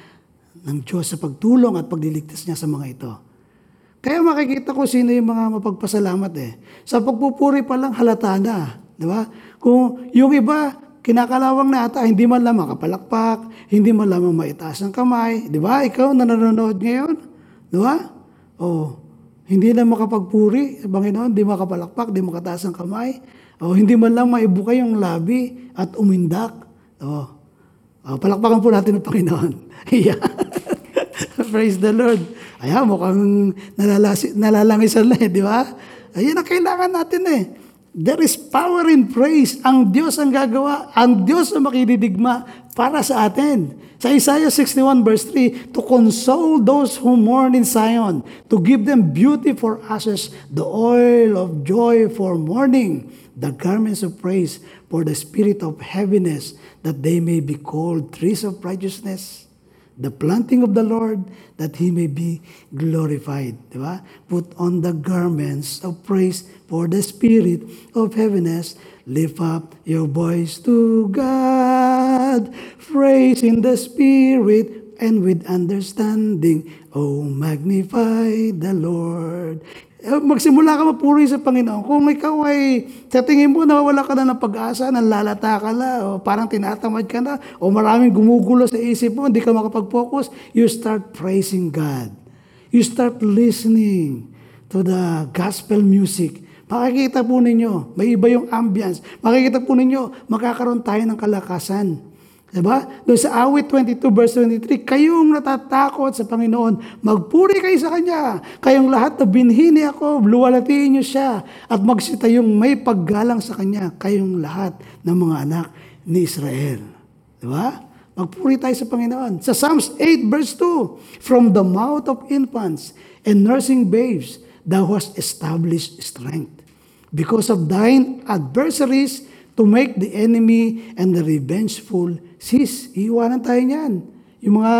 ng Diyos sa pagtulong at pagliligtas niya sa mga ito. Kaya makikita ko sino yung mga mapagpasalamat eh. Sa pagpupuri pa lang halata na. Di ba? Kung yung iba, kinakalawang na ata, hindi man lang makapalakpak, hindi man lamang maitaas ang kamay. Di ba? Ikaw na nanonood ngayon. Di ba? Oh, hindi na makapagpuri sa Panginoon, hindi makapalakpak, hindi makataas ang kamay. O hindi man lang maibuka yung labi at umindak. O, o palakpakan po natin ang Panginoon. Praise the Lord. Ayan, mukhang nalalasi, nalalangisan na eh, di ba? Ayun ang kailangan natin eh. There is power in praise. Ang Diyos ang gagawa. Ang Diyos ang makididigma para sa atin. Sa Isaiah 61 verse 3, to console those who mourn in Zion, to give them beauty for ashes, the oil of joy for mourning, the garments of praise for the spirit of heaviness, that they may be called trees of righteousness the planting of the Lord, that He may be glorified. Di ba? Put on the garments of praise for the spirit of heaviness. Lift up your voice to God. Praise in the spirit and with understanding. Oh, magnify the Lord. Eh, Magsimula ka mapuri sa Panginoon. Kung ikaw ay sa tingin mo nawawala ka na ng pag-asa, nalalata ka na, o parang tinatamad ka na, o maraming gumugulo sa isip mo, hindi ka makapag-focus, you start praising God. You start listening to the gospel music. Makikita po ninyo, may iba yung ambience. Makikita po ninyo, makakaroon tayo ng kalakasan. Diba? Doon sa awit 22 verse 23, kayong natatakot sa Panginoon, magpuri kayo sa Kanya. Kayong lahat na binhini ako, luwalatiin niyo siya at magsitayong may paggalang sa Kanya, kayong lahat ng mga anak ni Israel. Diba? Magpuri tayo sa Panginoon. Sa Psalms 8 verse 2, From the mouth of infants and nursing babes, thou hast established strength. Because of thine adversaries, to make the enemy and the revengeful cease. Iiwanan tayo niyan. Yung mga,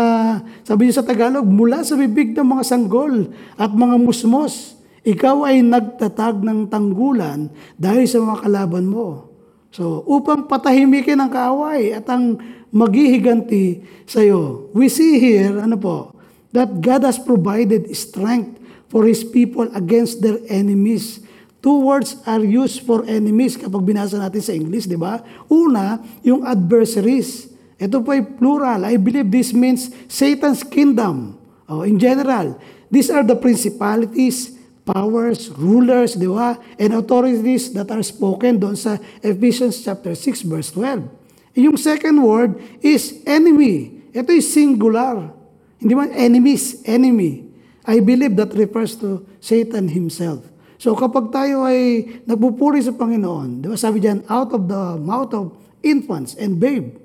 sabi niyo sa Tagalog, mula sa bibig ng mga sanggol at mga musmos, ikaw ay nagtatag ng tanggulan dahil sa mga kalaban mo. So, upang patahimikin ang kaaway at ang maghihiganti sa iyo. We see here, ano po, that God has provided strength for His people against their enemies. Two words are used for enemies kapag binasa natin sa English, di ba? Una, yung adversaries. Ito po ay plural. I believe this means Satan's kingdom. Oh, in general, these are the principalities, powers, rulers, di ba? And authorities that are spoken doon sa Ephesians chapter 6 verse 12. Yung second word is enemy. Ito is singular. Hindi man enemies, enemy. I believe that refers to Satan himself. So kapag tayo ay nagpupuri sa Panginoon, di ba sabi diyan, out of the mouth of infants and babe,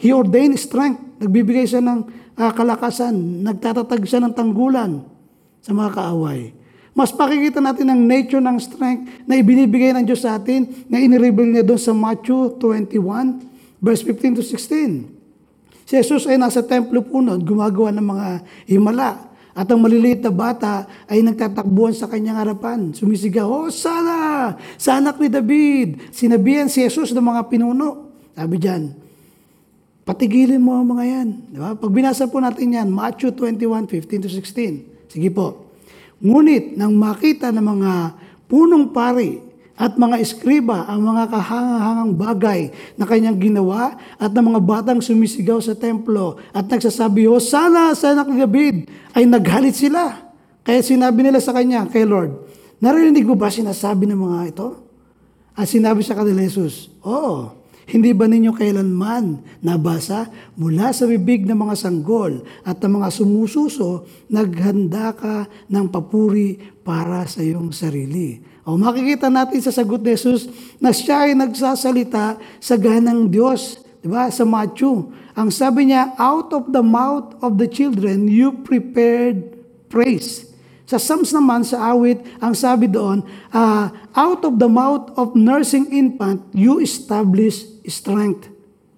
He ordained strength. Nagbibigay siya ng ah, kalakasan. Nagtatatag siya ng tanggulan sa mga kaaway. Mas pakikita natin ang nature ng strength na ibinibigay ng Diyos sa atin na inireveal niya doon sa Matthew 21 verse 15 to 16. Si Jesus ay nasa templo po noon, gumagawa ng mga himala. At ang maliliit na bata ay nagtatakbuhan sa kanyang harapan. Sumisigaw, Oh, sana! Sa anak ni David! Sinabihan si Jesus ng mga pinuno. Sabi diyan, patigilin mo ang mga yan. Di ba? Pag binasa po natin yan, Matthew 21, 15 to 16. Sige po. Ngunit nang makita ng mga punong pari at mga eskriba ang mga kahangahangang bagay na kanyang ginawa at ng mga batang sumisigaw sa templo at nagsasabi, O sana sa anak ni David, ay naghalit sila. Kaya sinabi nila sa kanya, kay Lord, narinig mo ba sinasabi ng mga ito? At sinabi sa kanila Jesus, Oo, Hindi ba ninyo kailanman nabasa mula sa bibig ng mga sanggol at ng mga sumususo, naghanda ka ng papuri para sa iyong sarili? O makikita natin sa sagot ni Jesus na siya ay nagsasalita sa ganang Diyos. Diba? Sa Matthew. Ang sabi niya, out of the mouth of the children, you prepared praise. Sa Psalms naman, sa awit, ang sabi doon, uh, out of the mouth of nursing infant, you establish strength.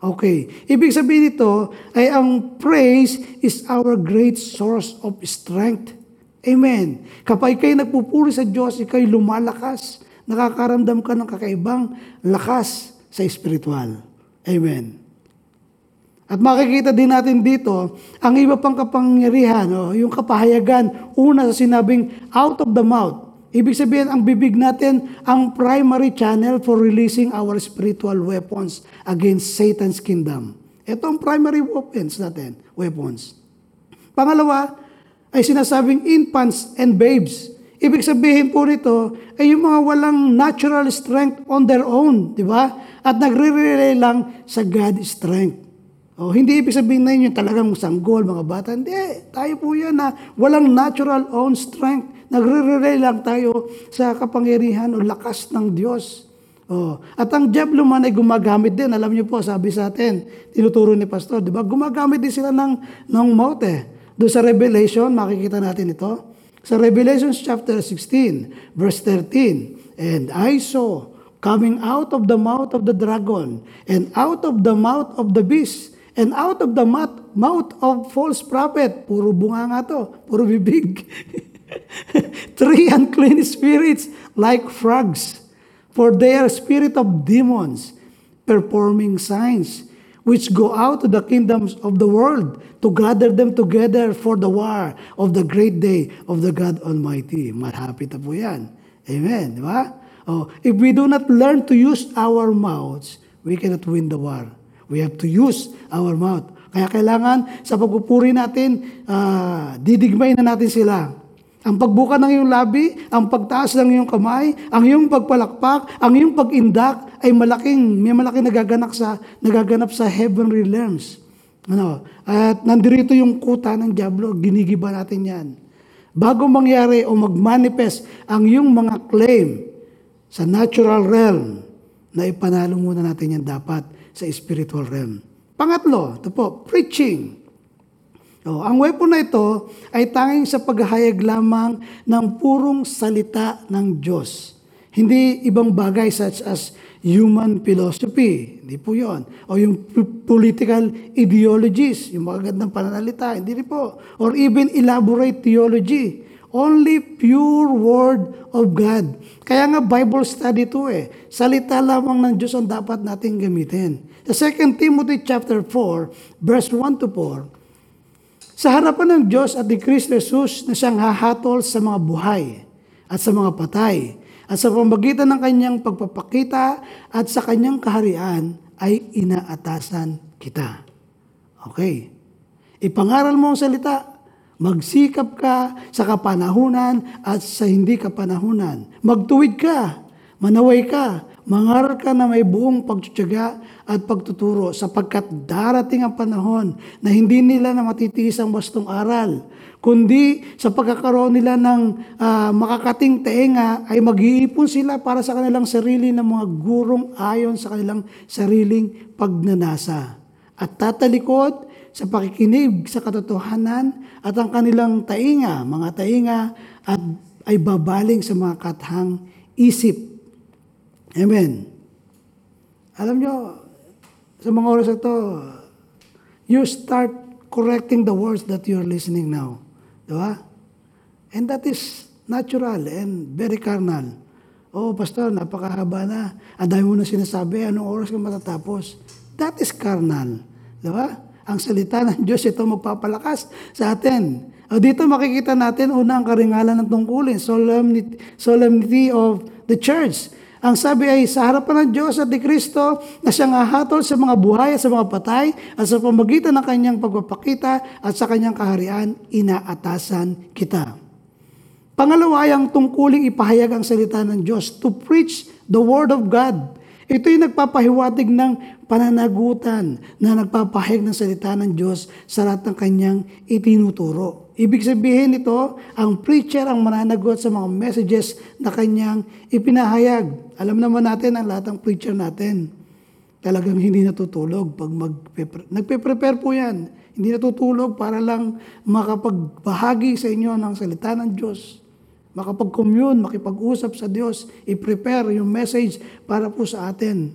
Okay. Ibig sabihin nito ay ang praise is our great source of strength. Amen. Kapag kayo nagpupuri sa Diyos, ikaw'y lumalakas. Nakakaramdam ka ng kakaibang lakas sa espiritual. Amen. At makikita din natin dito, ang iba pang kapangyarihan, oh, yung kapahayagan, una sa sinabing out of the mouth. Ibig sabihin, ang bibig natin, ang primary channel for releasing our spiritual weapons against Satan's kingdom. Ito ang primary weapons natin, weapons. Pangalawa, ay sinasabing infants and babes. Ibig sabihin po nito ay yung mga walang natural strength on their own, di ba? At nagre-rely lang sa God's strength. Oh, hindi ibig sabihin na yun yung talagang sanggol, mga bata. Hindi, tayo po yan na walang natural own strength. Nagre-rely lang tayo sa kapangyarihan o lakas ng Diyos. Oh, at ang Diablo man ay gumagamit din. Alam niyo po, sabi sa atin, tinuturo ni Pastor, di ba? Gumagamit din sila ng, ng mouth eh. Doon sa Revelation, makikita natin ito. Sa Revelation chapter 16, verse 13, And I saw coming out of the mouth of the dragon, and out of the mouth of the beast, And out of the mouth, mouth of false prophet, puro bunga nga to, puro bibig. Three unclean spirits like frogs, for they are spirit of demons, performing signs, which go out to the kingdoms of the world to gather them together for the war of the great day of the God Almighty. Malapit na po yan. Amen. Di ba? Oh, if we do not learn to use our mouths, we cannot win the war. We have to use our mouth. Kaya kailangan sa pagpupuri natin, uh, didigmay na natin sila. Ang pagbuka ng iyong labi, ang pagtaas ng iyong kamay, ang iyong pagpalakpak, ang iyong pag-indak ay malaking, may malaking nagaganap sa, nagaganap sa heavenly realms. Ano? At nandirito yung kuta ng Diablo, ginigiba natin yan. Bago mangyari o mag-manifest ang iyong mga claim sa natural realm, na ipanalo muna natin yan dapat sa spiritual realm. Pangatlo, ito po, preaching. O, ang weapon na ito ay tanging sa paghahayag lamang ng purong salita ng Diyos. Hindi ibang bagay such as human philosophy. Hindi po yon. O yung political ideologies, yung magagandang pananalita. Hindi po. Or even elaborate theology. Only pure Word of God. Kaya nga Bible study to eh. Salita lamang ng Diyos ang dapat nating gamitin. Sa 2 Timothy chapter 4, verse 1 to 4, sa harapan ng Diyos at ni Kristo Jesus na siyang hahatol sa mga buhay at sa mga patay at sa pamagitan ng kanyang pagpapakita at sa kanyang kaharian ay inaatasan kita. Okay. Ipangaral mo ang salita, Magsikap ka sa kapanahunan at sa hindi kapanahunan. Magtuwid ka, manaway ka, mangaral ka na may buong pagtsutsaga at pagtuturo sapagkat darating ang panahon na hindi nila na matitiis ang wastong aral, kundi sa pagkakaroon nila ng uh, makakating teenga ay mag-iipon sila para sa kanilang sarili ng mga gurong ayon sa kanilang sariling pagnanasa. At tatalikod sa pakikinig sa katotohanan at ang kanilang tainga, mga tainga, at ay babaling sa mga kathang isip. Amen. Alam nyo, sa mga oras ito, you start correcting the words that you're listening now. Di ba? And that is natural and very carnal. Oh, pastor, napakahaba na. Ang dami mo na sinasabi, anong oras ka matatapos? That is carnal. Di ba? Ang salita ng Diyos ito magpapalakas sa atin. O dito makikita natin una ang karingalan ng tungkulin, solemnity, solemnity of the church. Ang sabi ay sa harapan ng Diyos at ni Kristo na siyang ahatol sa mga buhay at sa mga patay at sa pamagitan ng kanyang pagpapakita at sa kanyang kaharian, inaatasan kita. Pangalawa ay ang tungkuling ipahayag ang salita ng Diyos to preach the Word of God Ito yung nagpapahiwatig ng pananagutan na nagpapahayag ng salita ng Diyos sa lahat ng kanyang itinuturo. Ibig sabihin ito, ang preacher ang mananagot sa mga messages na kanyang ipinahayag. Alam naman natin ang lahat ng preacher natin. Talagang hindi natutulog pag mag nagpe-prepare po yan. Hindi natutulog para lang makapagbahagi sa inyo ng salita ng Diyos makapag-commune, makipag-usap sa Diyos, i-prepare yung message para po sa atin.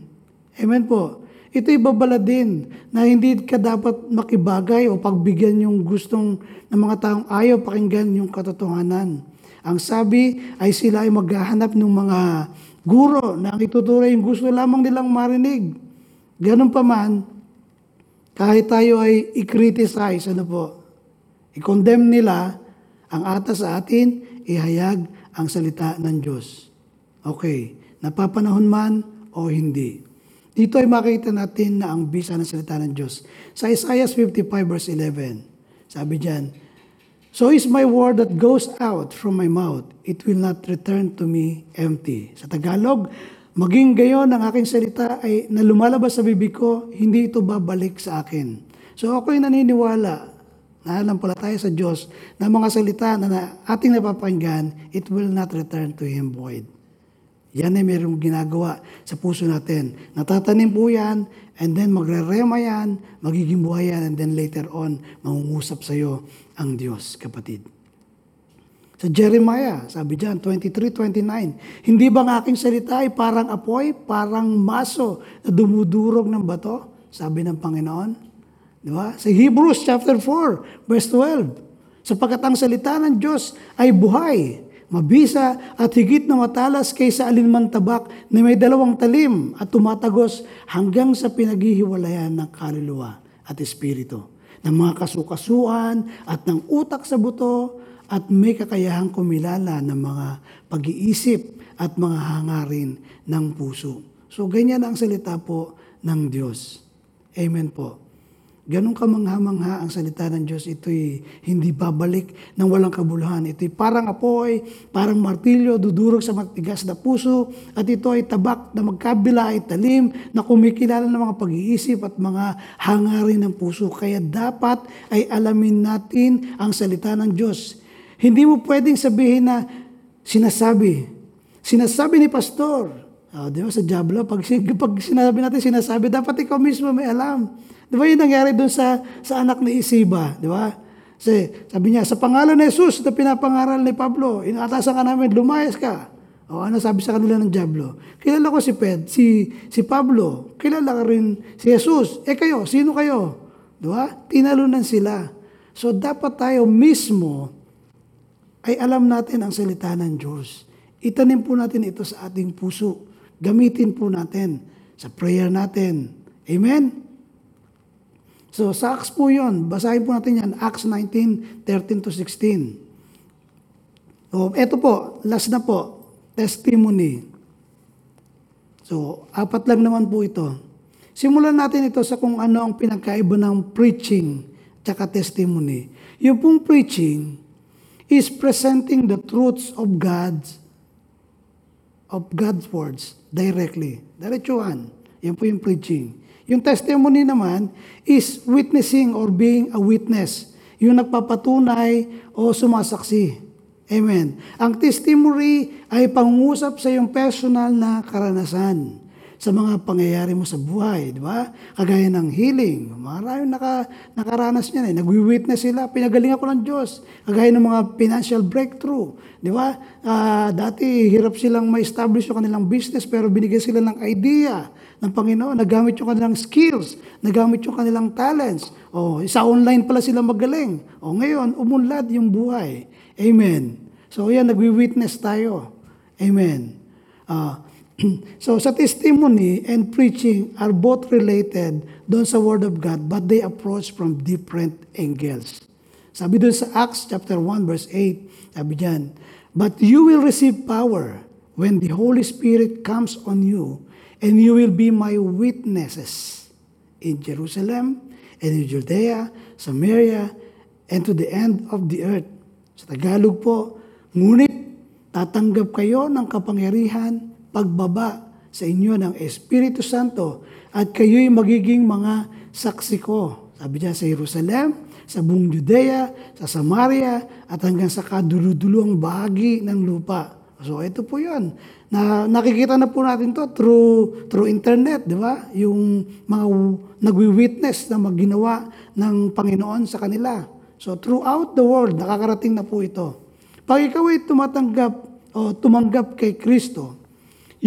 Amen po. Ito'y babala din na hindi ka dapat makibagay o pagbigyan yung gustong ng mga taong ayaw pakinggan yung katotohanan. Ang sabi ay sila ay maghahanap ng mga guro na ang itutuloy yung gusto lamang nilang marinig. Ganun pa man, kahit tayo ay i-criticize, ano po, i-condemn nila, ang atas sa atin, ihayag ang salita ng Diyos. Okay, napapanahon man o hindi. Dito ay makita natin na ang bisa ng salita ng Diyos. Sa Isaiah 55 verse 11, sabi diyan, So is my word that goes out from my mouth, it will not return to me empty. Sa Tagalog, maging gayon ang aking salita ay na lumalabas sa bibig ko, hindi ito babalik sa akin. So ako'y naniniwala tayo sa Diyos na mga salita na ating napapakinggan, it will not return to Him void. Yan ay mayroong ginagawa sa puso natin. Natatanim po yan, and then magrerema yan, magiging buhay yan, and then later on, mangungusap sa iyo ang Diyos, kapatid. Sa Jeremiah, sabi diyan 23:29, hindi ba ang aking salita ay parang apoy, parang maso na dumudurog ng bato? Sabi ng Panginoon. Di ba? Sa Hebrews chapter 4, verse 12. Sapagkat ang salita ng Diyos ay buhay, mabisa at higit na matalas kaysa alinman tabak na may dalawang talim at tumatagos hanggang sa pinaghihiwalayan ng kaluluwa at espiritu ng mga kasukasuan at ng utak sa buto at may kakayahang kumilala ng mga pag-iisip at mga hangarin ng puso. So ganyan ang salita po ng Diyos. Amen po. Ganun kamangha-mangha ang salita ng Diyos. Ito'y hindi babalik ng walang kabuluhan. Ito'y parang apoy, parang martilyo, dudurog sa matigas na puso. At ito ay tabak na magkabila ay talim na kumikilala ng mga pag-iisip at mga hangarin ng puso. Kaya dapat ay alamin natin ang salita ng Diyos. Hindi mo pwedeng sabihin na sinasabi. Sinasabi ni pastor. Oh, di ba sa Diablo, pag, pag sinabi natin sinasabi, dapat ikaw mismo may alam. Di ba yung nangyari doon sa, sa anak ni Isiba? Di ba? Kasi sabi niya, sa pangalan ni Jesus na pinapangaral ni Pablo, inatasan ka namin, lumayas ka. O ano sabi sa kanila ng Diablo? Kilala ko si Ped, si, si Pablo, kilala ka rin si Jesus. Eh kayo, sino kayo? Di ba? Tinalunan sila. So dapat tayo mismo ay alam natin ang salita ng Diyos. Itanim po natin ito sa ating puso. Gamitin po natin sa prayer natin. Amen? So, sa Acts po yun. Basahin po natin yan. Acts 19, 13 to 16. So, eto po, last na po, testimony. So, apat lang naman po ito. Simulan natin ito sa kung ano ang pinagkaiba ng preaching tsaka testimony. Yung pong preaching is presenting the truths of God's of God's words directly. Diretsuhan. Yan po yung preaching. Yung testimony naman is witnessing or being a witness. Yung nagpapatunay o sumasaksi. Amen. Ang testimony ay pangungusap sa iyong personal na karanasan sa mga pangyayari mo sa buhay, di ba? Kagaya ng healing. Maraming naka, nakaranas niyan eh. Nagwi-witness sila, pinagaling ako ng Diyos. Kagaya ng mga financial breakthrough, di ba? Uh, dati, hirap silang ma-establish yung kanilang business, pero binigyan sila ng idea ng Panginoon. Nagamit yung kanilang skills, nagamit yung kanilang talents. O, sa online pala sila magaling. O, ngayon, umunlad yung buhay. Amen. So, yan, nagwi-witness tayo. Amen. Uh, so, sa testimony and preaching are both related doon sa Word of God, but they approach from different angles. Sabi doon sa Acts chapter 1 verse 8, sabi diyan, But you will receive power when the Holy Spirit comes on you, and you will be my witnesses in Jerusalem, and in Judea, Samaria, and to the end of the earth. Sa Tagalog po, ngunit tatanggap kayo ng kapangyarihan pagbaba sa inyo ng Espiritu Santo at kayo'y magiging mga saksi ko. Sabi niya sa Jerusalem, sa buong Judea, sa Samaria, at hanggang sa kaduluduluang bahagi ng lupa. So ito po yun. Na, nakikita na po natin to through, through internet, di ba? Yung mga nagwi-witness na magginawa ng Panginoon sa kanila. So throughout the world, nakakarating na po ito. Pag ikaw ay tumatanggap o tumanggap kay Kristo,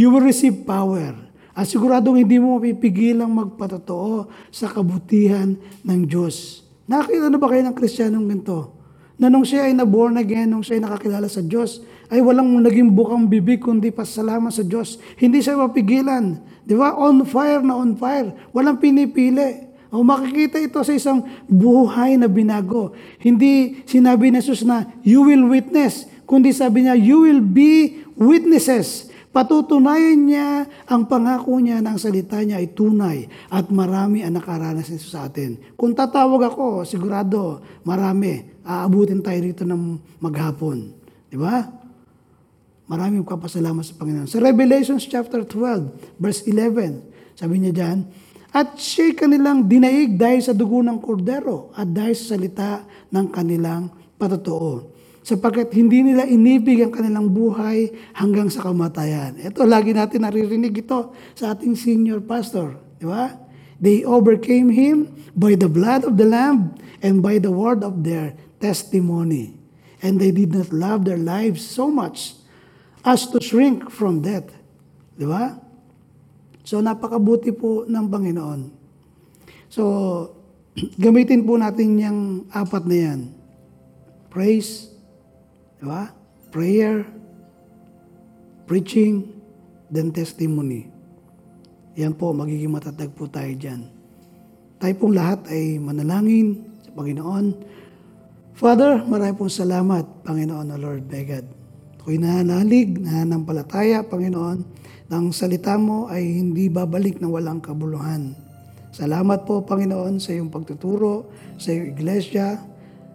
you will receive power. At siguradong hindi mo mapipigilang magpatotoo sa kabutihan ng Diyos. Nakakita na ba kayo ng Kristiyanong ganito? Na nung siya ay na-born again, nung siya ay nakakilala sa Diyos, ay walang naging bukang bibig kundi pasalamat sa Diyos. Hindi siya mapigilan. Di ba? On fire na on fire. Walang pinipili. O makikita ito sa isang buhay na binago. Hindi sinabi ni Jesus na, you will witness. Kundi sabi niya, you will be witnesses. Patutunayan niya ang pangako niya ng salita niya ay tunay at marami ang nakaranas nito sa atin. Kung tatawag ako, sigurado marami. Aabutin tayo rito ng maghapon. Di ba? Maraming kapasalamat sa Panginoon. Sa Revelations chapter 12, verse 11, sabi niya dyan, At siya'y kanilang dinaig dahil sa dugo ng kordero at dahil sa salita ng kanilang patotoo sapagkat hindi nila inibig ang kanilang buhay hanggang sa kamatayan. Ito, lagi natin naririnig ito sa ating senior pastor. Di ba? They overcame him by the blood of the Lamb and by the word of their testimony. And they did not love their lives so much as to shrink from death. Di ba? So, napakabuti po ng Panginoon. So, gamitin po natin yung apat na yan. Praise, Di ba? Prayer, preaching, then testimony. Yan po, magiging matatag po tayo dyan. Tayo pong lahat ay manalangin sa Panginoon. Father, marami pong salamat, Panginoon o Lord my God. Ako'y nananalig, nananampalataya, Panginoon, na ang salita mo ay hindi babalik na walang kabuluhan. Salamat po, Panginoon, sa iyong pagtuturo, sa iyong iglesia,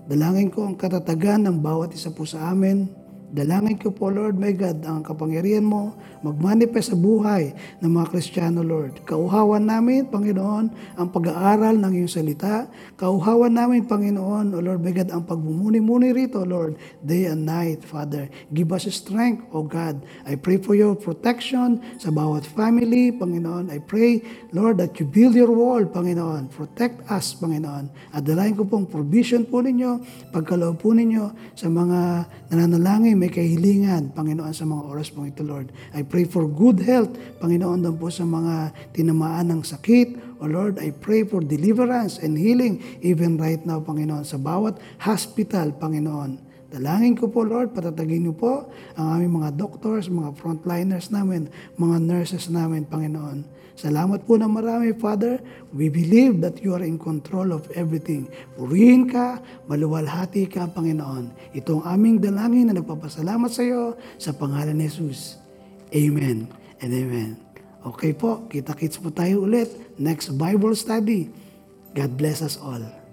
Dalangin ko ang katatagan ng bawat isa po sa amin. Dalangin ko po, Lord my God, ang kapangyarihan mo magmanifest sa buhay ng mga Kristiyano, Lord. Kauhawan namin, Panginoon, ang pag-aaral ng iyong salita. Kauhawan namin, Panginoon, O Lord my God, ang pagmumuni-muni rito, Lord, day and night, Father. Give us strength, O God. I pray for your protection sa bawat family, Panginoon. I pray, Lord, that you build your wall, Panginoon. Protect us, Panginoon. At dalayan ko pong provision po ninyo, pagkaloob po ninyo sa mga nananalangin, may kahilingan, Panginoon, sa mga oras po ito, Lord. I pray for good health, Panginoon, doon po sa mga tinamaan ng sakit. O Lord, I pray for deliverance and healing even right now, Panginoon, sa bawat hospital, Panginoon. Dalangin ko po, Lord, patatagin niyo po ang aming mga doctors, mga frontliners namin, mga nurses namin, Panginoon. Salamat po na marami, Father. We believe that you are in control of everything. Purihin ka, maluwalhati ka, Panginoon. Ito ang aming dalangin na nagpapasalamat sa iyo sa pangalan ni Jesus. Amen and amen. Okay po, kita-kits po tayo ulit. Next Bible study. God bless us all.